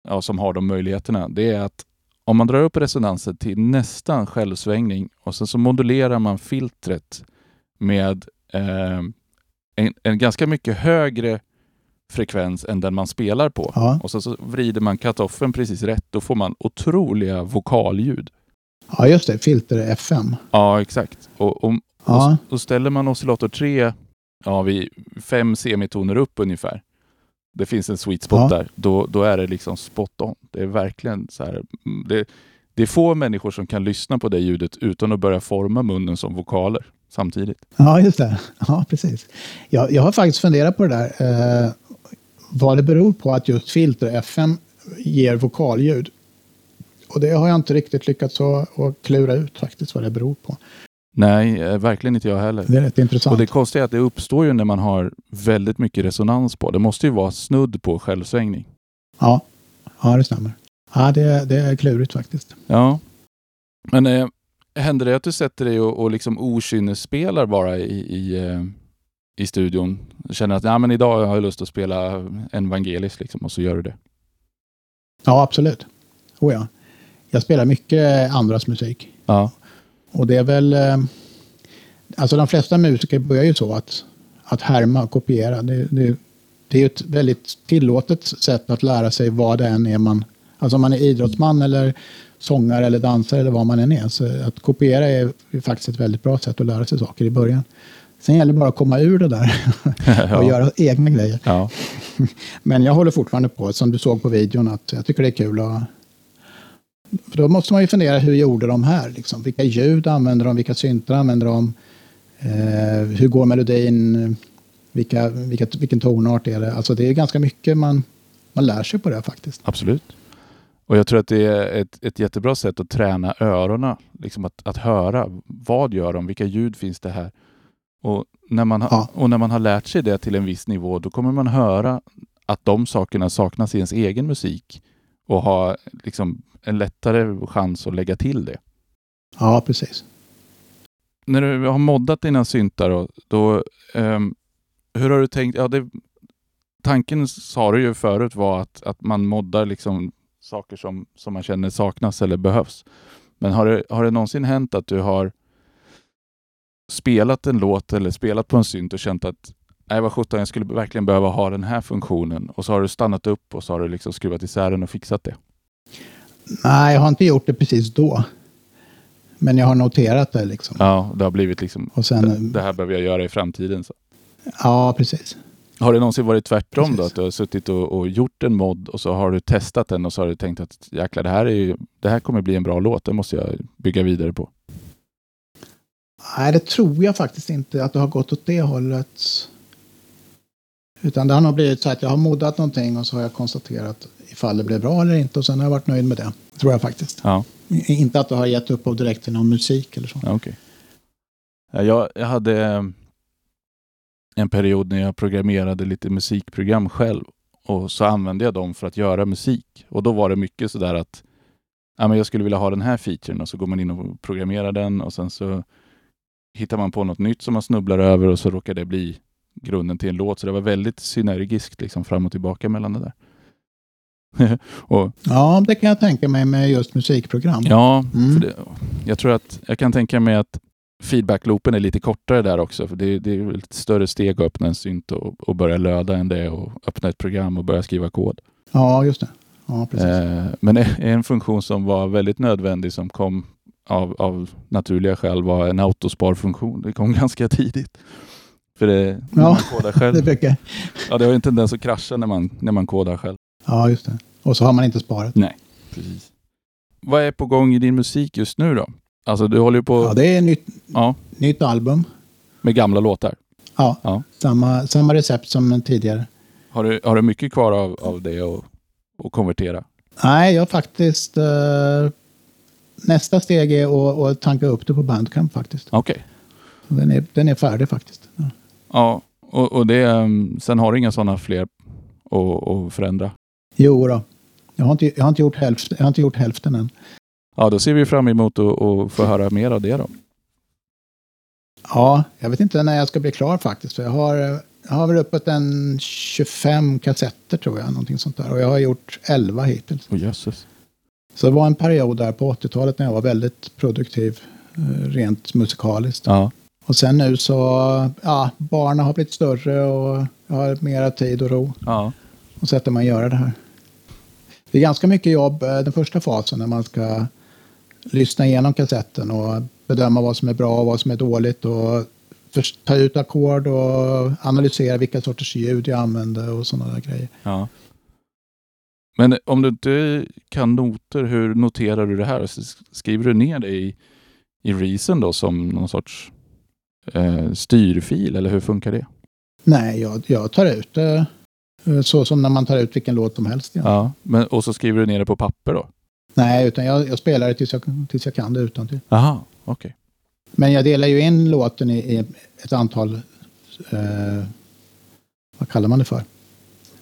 S1: ja, som har de möjligheterna, det är att om man drar upp resonansen till nästan självsvängning och sen så modulerar man filtret med eh, en, en ganska mycket högre frekvens än den man spelar på.
S2: Ja,
S1: Och sen så vrider man cut-offen precis rätt. Då får man otroliga vokalljud.
S2: ja just det. Filter FM.
S1: Ja, exakt. Och, och,
S2: Ja,
S1: och, och ställer man oscillator 3 ja, vid fem semitoner upp ungefär. Det finns en sweet spot
S2: Ja.
S1: där. Då, då är det liksom spot on. Det är verkligen så här. mm, Det, det är få människor som kan lyssna på det ljudet utan att börja forma munnen som vokaler samtidigt.
S2: ja just det. Ja, precis. Jag, jag har faktiskt funderat på det där. Eh, vad det beror på att just filter FM ger vokalljud. Och det har jag inte riktigt lyckats att, att klura ut faktiskt vad det beror på.
S1: Nej, eh, verkligen inte jag heller.
S2: Det är rätt intressant.
S1: Och det konstiga är att det uppstår ju när man har väldigt mycket resonans på. Det måste ju vara snudd på självsvängning.
S2: Ja, ja det stämmer. Ja, det, det är klurigt faktiskt.
S1: Ja. Men eh, händer det att du sätter dig och, och liksom okynnesspelar bara i, i, eh, i studion? Känner att ja, men idag har jag lust att spela en Vangelis liksom, och så gör du det.
S2: Ja, absolut. Oh, ja. Jag spelar mycket andras musik.
S1: Ja,
S2: Och det är väl... Eh, alltså de flesta musiker börjar ju så att, att härma och kopiera. Det, det, det är ju ett väldigt tillåtet sätt att lära sig vad det än är man... Alltså om man är idrottsman eller sångare eller dansare eller vad man än är. Så att kopiera är faktiskt ett väldigt bra sätt att lära sig saker i början. Sen gäller det bara att komma ur det där *laughs* och
S1: ja.
S2: göra egna grejer.
S1: ja. *laughs*
S2: Men jag håller fortfarande på, som du såg på videon, att jag tycker det är kul att... För då måste man ju fundera, hur gjorde de här? Liksom? Vilka ljud använder de? Vilka syntar använder de? Eh, hur går melodin? Vilka, vilka, vilken tonart är det? Alltså det är ganska mycket man, man lär sig på det faktiskt.
S1: Absolut. Och jag tror att det är ett, ett jättebra sätt att träna öronen. Liksom att, att höra. Vad gör de? Vilka ljud finns det här? Och när, man ha,
S2: Ja.
S1: och när man har lärt sig det till en viss nivå, då kommer man höra att de sakerna saknas i ens egen musik och ha liksom en lättare chans att lägga till det.
S2: Ja, precis.
S1: När du har moddat dina syntar, då, då ehm, hur har du tänkt? Ja, det, tanken sa du ju förut var att, att man moddar liksom saker som, som man känner saknas eller behövs. Men har det, har det någonsin hänt att du har spelat en låt eller spelat på en synt och känt att nej vad sjutton, jag skulle verkligen behöva ha den här funktionen. Och så har du stannat upp och så har du liksom skruvat isär den och fixat det.
S2: Nej, jag har inte gjort det precis då. Men jag har noterat det liksom.
S1: Ja, det har blivit liksom,
S2: Och sen,
S1: det här behöver jag göra i framtiden. Så.
S2: ja, precis.
S1: Har det någonsin varit tvärtom då?
S2: Precis.
S1: Att du har suttit och, och gjort en mod och så har du testat den och så har du tänkt att jäklar, det här, är ju, det här kommer bli en bra låt. Det måste jag bygga vidare på.
S2: Nej, det tror jag faktiskt inte att det har gått åt det hållet. Utan det har nog blivit så att jag har moddat någonting och så har jag konstaterat ifall det blev bra eller inte och sen har jag varit nöjd med det. Tror jag faktiskt.
S1: Ja,
S2: Inte att det har gett upphov direkt till någon musik eller så.
S1: ja. Ja, jag, jag hade eh, en period när jag programmerade lite musikprogram själv och så använde jag dem för att göra musik. Och då var det mycket sådär att ja, men jag skulle vilja ha den här featuren och så går man in och programmerar den och sen så hittar man på något nytt som man snubblar över och så råkar det bli grunden till en låt. Så det var väldigt synergiskt liksom fram och tillbaka mellan det där. *laughs* och,
S2: Ja, det kan jag tänka mig med just musikprogram.
S1: ja,
S2: Mm.
S1: det, jag tror att jag kan tänka mig att feedbackloopen är lite kortare där också. För det, det är ett större steg att öppna en synt och, och börja löda än det och öppna ett program och börja skriva kod.
S2: Ja, just det. Ja, precis.
S1: Eh, men en funktion som var väldigt nödvändig som kom av, av naturliga skäl var en autosparfunktion. Det kom *laughs* ganska tidigt. För det,
S2: Ja,
S1: man kodar
S2: Det
S1: själv.
S2: brukar...
S1: Ja, det har ju en tendens att krascha när man, när man kodar själv.
S2: Ja, just det. Och så har man inte sparat.
S1: Precis. Vad är på gång i din musik just nu då? Alltså du håller ju på
S2: Ja, det är nytt,
S1: ja,
S2: nytt album.
S1: med gamla låtar.
S2: Ja,
S1: Ja.
S2: Samma, samma recept som tidigare.
S1: Har du, har du mycket kvar av, av det och, och konvertera?
S2: Nej, jag faktiskt... eh, nästa steg är att, att tanka upp det på Bandcamp faktiskt.
S1: Okej.
S2: Den är, den är färdig faktiskt. Ja.
S1: Och, och det, um, sen har du inga sådana fler att, förändra?
S2: Jo då. Jag har, inte, jag, har inte gjort hälften, jag har inte gjort hälften än.
S1: Ja, då ser vi fram emot att, att få höra mer av det då.
S2: Ja, jag vet inte när jag ska bli klar faktiskt. För jag har, jag har väl uppåt en 25 kassetter tror jag. Någonting sånt där. Och jag har gjort 11 hittills.
S1: Åh jösses.
S2: Så det var en period där på 80-talet när jag var väldigt produktiv. eh, Rent musikaliskt.
S1: Ja.
S2: Och sen nu så, ja, barnen har blivit större och jag har mera tid och ro.
S1: ja.
S2: Och sätter man göra det här. Det är ganska mycket jobb eh, den första fasen när man ska lyssna igenom kassetten och bedöma vad som är bra och vad som är dåligt och ta ut ackord och analysera vilka sorters ljud jag använder och sådana där grejer.
S1: ja. Men om du inte kan noter, hur noterar du det här? Skriver du ner det i, i Reason då som någon sorts eh, styrfil eller hur funkar det?
S2: Nej, jag, jag tar ut det eh, så som när man tar ut vilken låt som helst. Ja.
S1: Ja. Men, och så skriver du ner det på papper då?
S2: Nej, utan jag, jag spelar det tills jag, tills jag kan det utan till.
S1: Aha, okej.
S2: Men jag delar ju in låten i, i ett antal, eh, vad kallar man det för?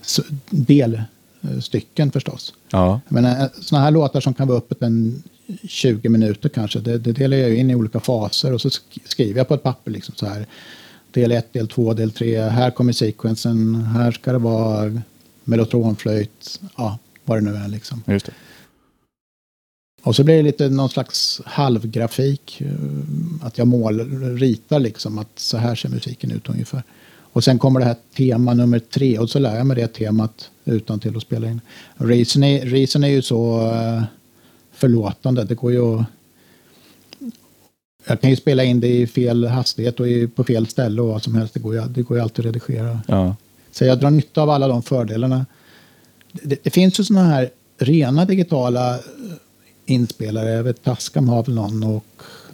S2: S- delstycken förstås.
S1: Ja.
S2: Men sådana här låtar som kan vara öppet en 20 minuter kanske, det, det delar jag in i olika faser och så sk- skriver jag på ett papper liksom så här. Del 1, del 2, del 3, här kommer sequensen, här ska det vara mellotronflöjt, ja, vad det nu är liksom.
S1: Just det.
S2: Och så blir det lite någon slags halvgrafik. eh, Att jag målar, ritar liksom att så här ser musiken ut ungefär. Och sen kommer det här tema nummer tre och så lär jag mig det temat utan till att spela in. Reason är, Reason är ju så eh, förlåtande. Det går ju att... Jag kan ju spela in det i fel hastighet och på fel ställe och vad som helst. Det går ju, det går ju alltid att redigera.
S1: Ja.
S2: Så jag drar nytta av alla de fördelarna. Det, det finns ju sådana här rena digitala eh, inspelare. Jag vet Tascam har väl någon och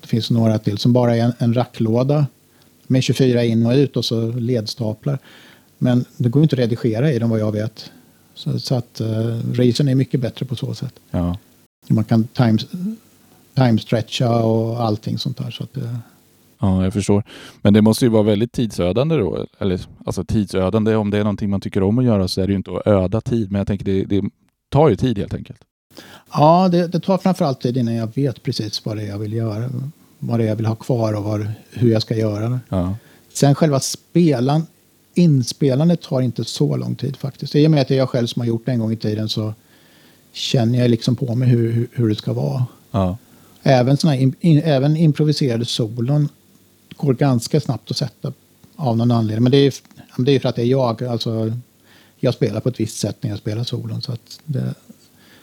S2: det finns några till som bara är en, en racklåda med 24 in och ut och så ledstaplar. Men det går ju inte att redigera i dem vad jag vet. Så, så att uh, Reason är mycket bättre på så sätt.
S1: Ja.
S2: Man kan time, time stretcha och allting sånt där. Så att, uh,
S1: Ja, jag förstår. Men det måste ju vara väldigt tidsödande då. Eller alltså tidsödande, om det är någonting man tycker om att göra så är det ju inte att öda tid. Men jag tänker det, det tar ju tid helt enkelt.
S2: Ja, det, det tar framförallt tid innan jag vet precis vad det är jag vill göra. Vad det är jag vill ha kvar och vad, hur jag ska göra det.
S1: Ja.
S2: Sen själva spelan, inspelandet tar inte så lång tid faktiskt. I och med att det är jag själv som har gjort det en gång i tiden så känner jag liksom på mig hur, hur, det ska vara.
S1: Ja.
S2: Även, såna in, in, även improviserade solon går ganska snabbt att sätta av någon anledning. Men det är, det är för att det är jag. Alltså, jag spelar på ett visst sätt när jag spelar solon. Så att det,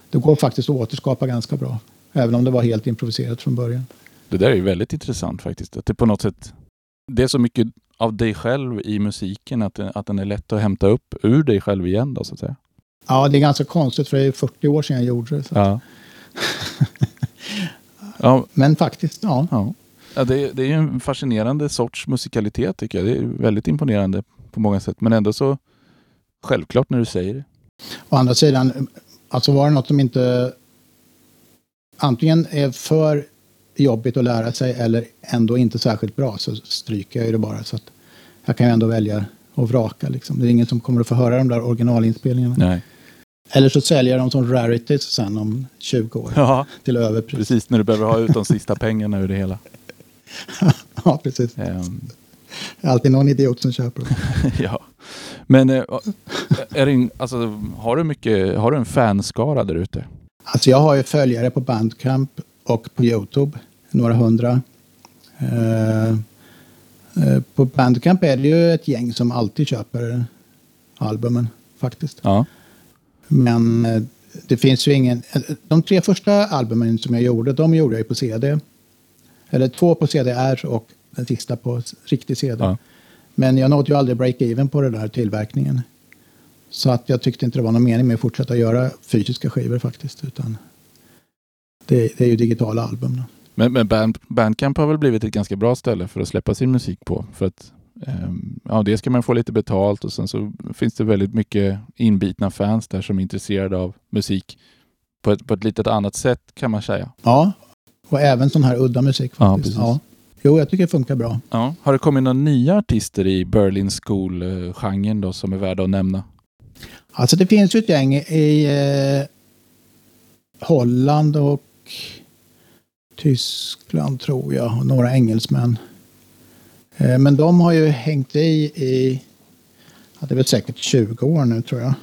S2: det går faktiskt att återskapa ganska bra. Även om det var helt improviserat från början.
S1: Det där är ju väldigt intressant faktiskt. Att det på något sätt det är så mycket av dig själv i musiken att, att den är lätt att hämta upp ur dig själv igen då så att säga.
S2: Ja, det är ganska konstigt för det är 40 år sedan jag gjorde det.
S1: Ja. *laughs* ja.
S2: Men faktiskt, ja.
S1: ja. ja det, det är en fascinerande sorts musikalitet tycker jag. Det är väldigt imponerande på många sätt. Men ändå så självklart när du säger det.
S2: Å andra sidan, alltså var det något som inte antingen är för jobbigt att lära sig eller ändå inte särskilt bra så stryker jag ju det bara. Så att jag kan ju ändå välja att vraka. Liksom. Det är ingen som kommer att få höra de där originalinspelningarna.
S1: Nej.
S2: Eller så säljer dem som rarities sen om 20 år.
S1: Ja,
S2: till överpris.
S1: Precis när du behöver ha ut de sista pengarna ur det hela. *laughs*
S2: ja, precis. Um. Alltid någon idiot som köper dem. *laughs*
S1: ja. Men eh, är det, alltså, har, du mycket, har du en fanskara där ute?
S2: Alltså jag har ju följare på Bandcamp och på Youtube några hundra. Eh, eh, på Bandcamp är det ju ett gäng som alltid köper albumen faktiskt.
S1: Ja.
S2: Men eh, det finns ju ingen... De tre första albumen som jag gjorde, de gjorde jag ju på CD. Eller två på CDR och den sista på riktig CD. Ja. Men jag nådde ju aldrig break-even på den där tillverkningen. Så att jag tyckte inte det var någon mening med att fortsätta göra fysiska skivor faktiskt. Utan det, det är ju digitala album. Då.
S1: Men, men Band, Bandcamp har väl blivit ett ganska bra ställe för att släppa sin musik på. För att ja, det ska man få lite betalt och sen så finns det väldigt mycket inbitna fans där som är intresserade av musik på ett, på ett litet annat sätt kan man säga.
S2: Ja, och även sån här udda musik faktiskt. Ja, ja. Jo, jag tycker det funkar bra.
S1: Ja. Har det kommit några nya artister i Berlin School-genren då som är värda att nämna?
S2: Alltså det finns ju ett gäng i eh, Holland och Tyskland tror jag och några engelsmän. Eh, men de har ju hängt i i, ja, det är väl säkert 20 år nu tror jag.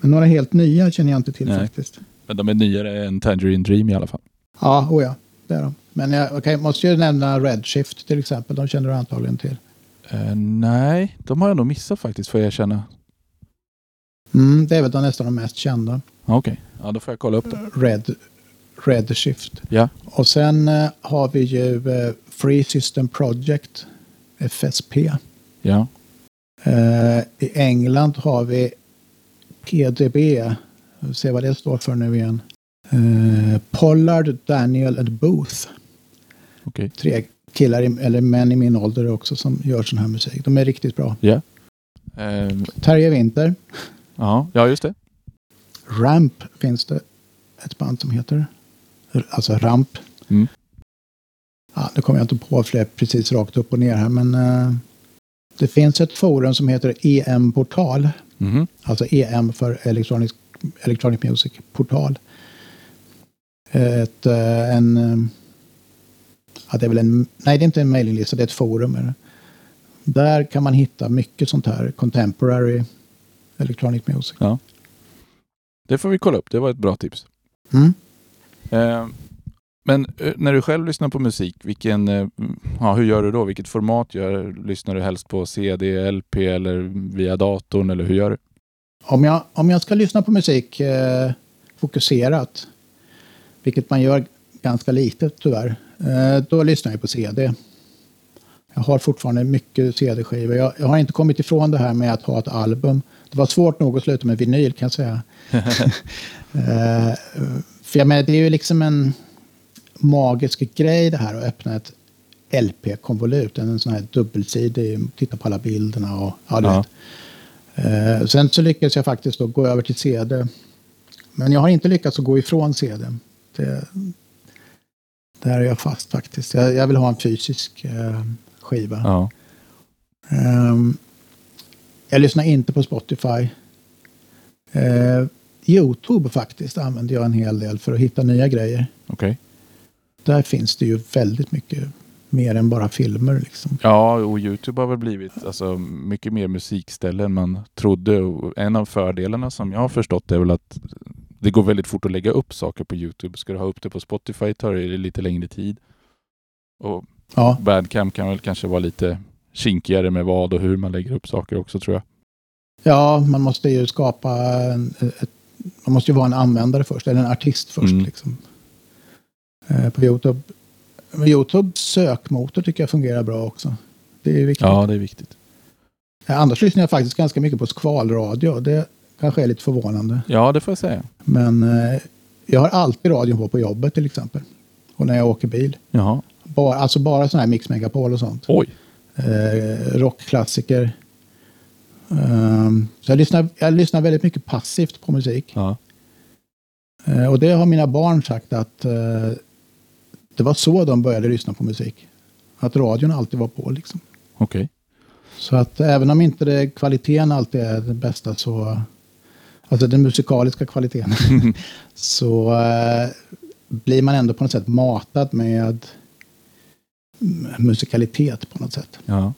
S2: Men några helt nya känner jag inte till Nej. faktiskt.
S1: Men de är nyare än Tangerine Dream i alla fall.
S2: Ja, oh ja, det är de. Men jag okay, måste ju nämna Redshift till exempel. De känner du antagligen till.
S1: Uh, nej, de har jag nog missat faktiskt får jag erkänna.
S2: Mm, det är väl de nästan de mest kända.
S1: Okej, okay. ja då får jag kolla upp det.
S2: Red, Redshift.
S1: Ja.
S2: Och sen uh, har vi ju uh, Free System Project, FSP.
S1: Ja.
S2: Uh, I England har vi PDB, se vad det står för nu igen. Pollard, Daniel and Booth.
S1: Okay.
S2: Tre killar, eller män i min ålder också, som gör sån här musik. De är riktigt bra.
S1: Ja.
S2: Um... Terje Winter.
S1: Ja, ja, just det.
S2: Ramp finns det ett band som heter. Alltså Ramp.
S1: Mm.
S2: Ja, nu kommer jag inte på fler precis rakt upp och ner här, men uh, det finns ett forum som heter EM-portal.
S1: Mm.
S2: Alltså EM för Electronic, Electronic Music Portal. Ett, uh, en... Uh, ja, det är väl en... Nej, det är inte en mailinglista, det är ett forum. Där kan man hitta mycket sånt här contemporary electronic music.
S1: Ja. Det får vi kolla upp. Det var ett bra tips.
S2: Mm.
S1: Eh, men eh, när du själv lyssnar på musik, vilken, eh, ja, hur gör du då? Vilket format gör, lyssnar du helst på? CD, LP eller via datorn? Eller hur gör du?
S2: Om jag, om jag ska lyssna på musik eh, fokuserat, vilket man gör ganska lite tyvärr, eh, då lyssnar jag på CD. Jag har fortfarande mycket CD-skivor. Jag, jag, har inte kommit ifrån det här med att ha ett album. Det var svårt nog att sluta med vinyl kan jag säga. uh, *laughs* för jag menar, det är ju liksom en magisk grej det här att öppna ett LP-konvolut. En sån här dubbelsidig, titta på alla bilderna och ja,
S1: ja.
S2: Eh, sen så lyckades jag faktiskt då gå över till CD. Men jag har inte lyckats att gå ifrån CD. Det, där är jag fast faktiskt. Jag, jag vill ha en fysisk eh, skiva.
S1: Ja.
S2: Ehm, jag lyssnar inte på Spotify. Eh, Youtube faktiskt använder jag en hel del för att hitta nya grejer.
S1: Okej.
S2: Där finns det ju väldigt mycket mer än bara filmer. Liksom.
S1: Ja, och Youtube har väl blivit alltså, mycket mer musikställe än man trodde. Och en av fördelarna som jag har förstått är väl att det går väldigt fort att lägga upp saker på Youtube. Ska du ha upp det på Spotify tar det lite längre tid. Och
S2: Ja,
S1: Badcamp kan väl kanske vara lite kinkigare med vad och hur man lägger upp saker också tror jag.
S2: ja, man måste ju skapa en, ett, man måste ju vara en användare först, eller en artist först.
S1: Mm.
S2: Liksom. Eh, på Youtube. Men Youtubes sökmotor tycker jag fungerar bra också. Det är viktigt.
S1: Ja, det är viktigt.
S2: Eh, Annars lyssnar jag faktiskt ganska mycket på skvalradio. Det kanske är lite förvånande.
S1: Ja, det får jag säga.
S2: Men eh, jag har alltid radion på på jobbet till exempel. Och när jag åker bil.
S1: Jaha.
S2: Bara, alltså bara sådana här Mix Megapol och sånt.
S1: Oj.
S2: Eh, rockklassiker. Ehm, så jag lyssnar, jag lyssnar väldigt mycket passivt på musik.
S1: Ja.
S2: Eh, och det har mina barn sagt att eh, det var så de började lyssna på musik. Att radion alltid var på liksom.
S1: Okej.
S2: Så att även om inte det, kvaliteten alltid är det bästa så, alltså den musikaliska kvaliteten, *laughs* så eh, blir man ändå på något sätt matad med mm, musikalitet på något sätt.
S1: Ja.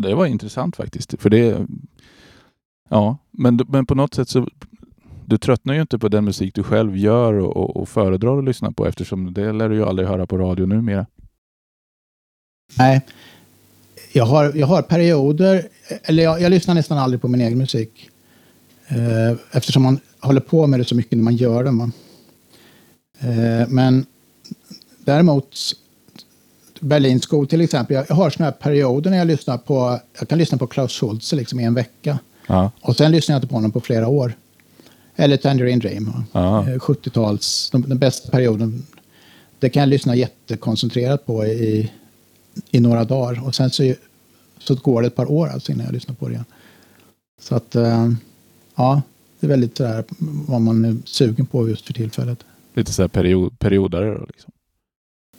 S1: Det var intressant faktiskt. För det... Ja, men, men på något sätt så... Du tröttnar ju inte på den musik du själv gör och, och, och föredrar att lyssna på eftersom det lär du ju aldrig höra på radio numera.
S2: Nej, jag har, jag har perioder, eller jag, jag lyssnar nästan aldrig på min egen musik. Eh, eftersom man håller på med det så mycket när man gör det. Man. Eh, men däremot, Berlin School till exempel, jag, jag har såna här perioder när jag lyssnar på, jag kan lyssna på Klaus Schulze liksom i en vecka.
S1: Ja.
S2: Och sen lyssnar jag inte på honom på flera år. Eller Tangerine Dream. Eh, 70-tals, de- den bästa perioden. Det kan jag lyssna jättekoncentrerat på i, i några dagar. Och sen så, så går det ett par år alltså innan jag lyssnar på det igen. Så att, eh, ja, det är väldigt sådär vad man är sugen på just för tillfället.
S1: Lite så här period, periodare då liksom.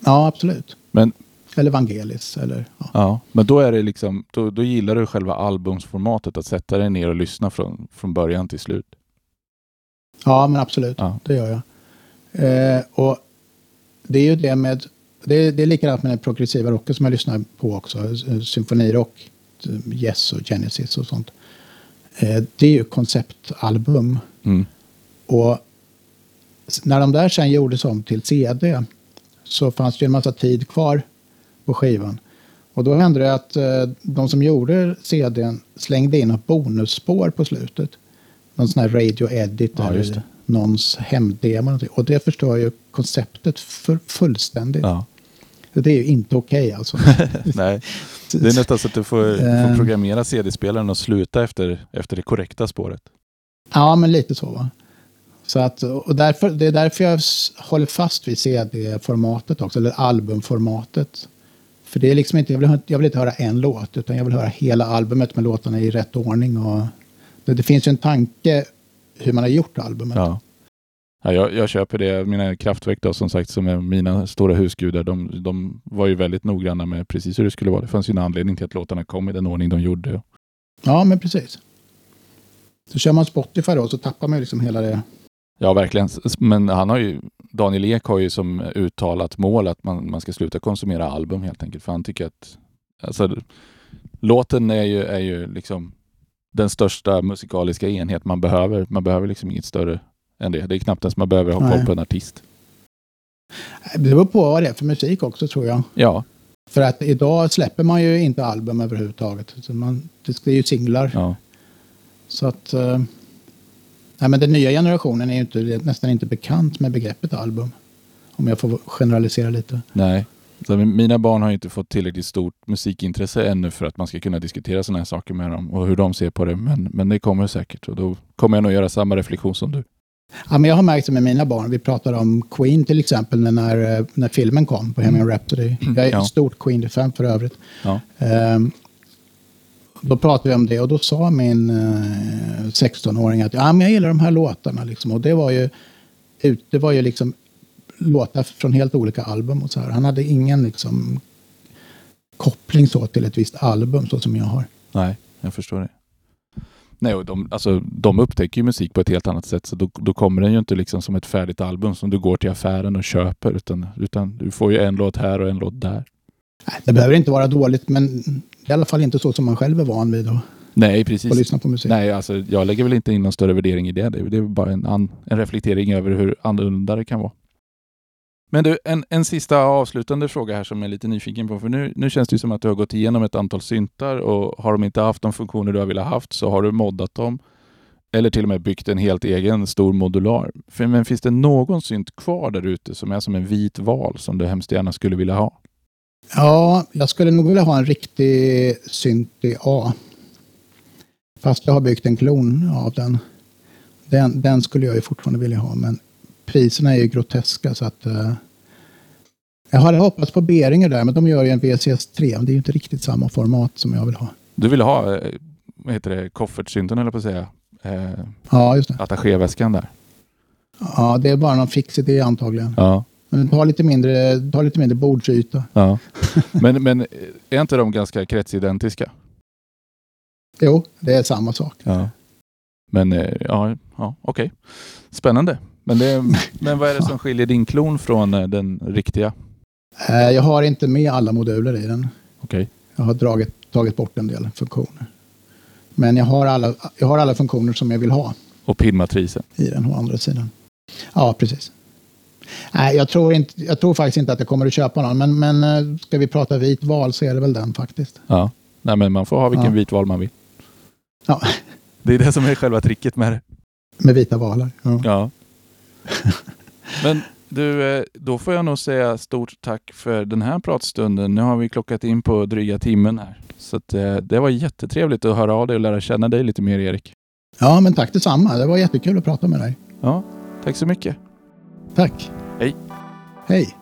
S2: Ja, absolut.
S1: Men-
S2: Eller Vangelis, eller ja.
S1: Ja, men då är det liksom, då, då gillar du själva albumsformatet, att sätta dig ner och lyssna från, från början till slut.
S2: Ja, men absolut.
S1: Ja.
S2: Det gör jag. Eh, och det är ju det med... Det är, det är likadant med den progressiva rocken som jag lyssnar på också. Symfonirock, Yes och Genesis och sånt. Eh, det är ju konceptalbum.
S1: Mm.
S2: Och när de där sen gjordes om till CD så fanns det en massa tid kvar på skivan. Och då hände det att eh, de som gjorde CDn slängde in ett bonusspår på slutet. Någon sån här radio edit
S1: Ja,
S2: eller någons hemdemo. Och det förstör ju konceptet för, fullständigt.
S1: Ja.
S2: Det är ju inte okej alltså. *laughs*
S1: Nej, det är nästan så att du får, får
S2: Eh.
S1: programmera CD-spelaren och sluta efter, efter det korrekta spåret.
S2: Ja, men lite så va. Så att, och därför, det är därför jag håller fast vid CD-formatet också, eller albumformatet. För det är liksom inte, jag vill, jag vill inte höra en låt, utan jag vill höra hela albumet med låtarna i rätt ordning. Och det, finns ju en tanke hur man har gjort albumet.
S1: Ja. Ja, jag, jag köper det. Mina kraftverk då, som sagt, som är mina stora husgudar, de, de var ju väldigt noggranna med precis hur det skulle vara. Det fanns ju en anledning till att låtarna kom i den ordning de gjorde.
S2: Ja, men precis. Så kör man Spotify då så tappar man ju liksom hela det.
S1: Ja, verkligen. Men han har ju, Daniel Ek har ju som uttalat mål att man, man ska sluta konsumera album helt enkelt. För han tycker att alltså, låten är ju, är ju liksom den största musikaliska enhet man behöver. Man behöver liksom inget större än det. Det är knappt ens man behöver ha koll
S2: Nej.
S1: på en artist.
S2: Det beror på vad det är för musik också tror jag.
S1: Ja,
S2: För att idag släpper man ju inte album överhuvudtaget. Man, det är ju singlar.
S1: ja.
S2: Så att... Eh, nej, men den nya generationen är ju inte, nästan inte bekant med begreppet album. Om jag får generalisera lite.
S1: Nej. Så mina barn har inte fått tillräckligt stort musikintresse ännu för att man ska kunna diskutera sådana här saker med dem och hur de ser på det. Men, men det kommer säkert och då kommer jag nog göra samma reflektion som du.
S2: Ja, men jag har märkt det med mina barn. Vi pratade om Queen till exempel när, när, eh, filmen kom, Bohemian Rhapsody. Jag är
S1: Ja.
S2: ett stort Queen-fan för övrigt.
S1: Ja.
S2: Ehm, Då pratade vi om det och då sa min eh, 16-åring att ja, men jag gillar de här låtarna. Liksom. Och det var ju, det var ju liksom låtar från helt olika album. och så här. Han hade ingen liksom, koppling så till ett visst album så som jag har.
S1: Nej, jag förstår det. Nej, och de, alltså, de upptäcker ju musik på ett helt annat sätt. Så då, då kommer den ju inte liksom som ett färdigt album som du går till affären och köper. Utan, utan du får ju en låt här och en låt där.
S2: Nej, det behöver inte vara dåligt, men i alla fall inte så som man själv är van vid. Då.
S1: Nej, precis.
S2: Och lyssna på musik.
S1: Nej, alltså, jag lägger väl inte in någon större värdering i det. Det är, det är bara en, an, en reflektering över hur annorlunda det kan vara. Men du, en, en sista avslutande fråga här som jag är lite nyfiken på. För nu, nu känns det som att du har gått igenom ett antal syntar och har de inte haft de funktioner du har velat haft så har du moddat dem. Eller till och med byggt en helt egen stor modular. För, men finns det någon synt kvar där ute som är som en vit val som du hemskt gärna skulle vilja ha?
S2: Ja, jag skulle nog vilja ha en riktig synt i A. Fast jag har byggt en klon av den. Den, den skulle jag ju fortfarande vilja ha, men priserna är ju groteska så att uh, jag hade hoppats på Beringer där, men de gör ju en VCS3. Men det är ju inte riktigt samma format som jag vill ha.
S1: Du vill ha, eh, vad heter det, koffertsynten eller på att säga? Eh,
S2: ja, just det.
S1: Attachéväskan där.
S2: Ja, det är bara någon fix idé antagligen.
S1: Ja.
S2: Men har lite mindre, har lite mindre bordsyta.
S1: Ja. *laughs* Men, men är inte de ganska kretsidentiska?
S2: Jo, det är samma sak.
S1: Ja. Men ja, ja okej. Okay. Spännande. Men, det, *laughs* men vad är det som skiljer din klon från eh, den riktiga?
S2: Eh, jag har inte med alla moduler i den.
S1: Okay.
S2: Jag har dragit, tagit bort en del funktioner. Men jag har, alla, jag har alla funktioner som jag vill ha.
S1: Och pinmatrisen?
S2: I den å andra sidan. Ja, precis. Nej, jag tror, inte, jag tror faktiskt inte att jag kommer att köpa någon. Men, men eh, ska vi prata vit val så är det väl den faktiskt.
S1: Ja, Nej, men man får ha vilken ja. vit val man vill.
S2: Ja.
S1: Det är det som är själva tricket med det.
S2: Med vita valar.
S1: Ja. ja. Men du, eh, då får jag nog säga stort tack för den här pratstunden. Nu har vi klockat in på dryga timmen här. Så att, eh, det var jättetrevligt att höra av dig och lära känna dig lite mer, Erik.
S2: Ja, men tack detsamma. Det var jättekul att prata med dig.
S1: Ja, tack så mycket.
S2: Tack.
S1: Hej.
S2: Hej.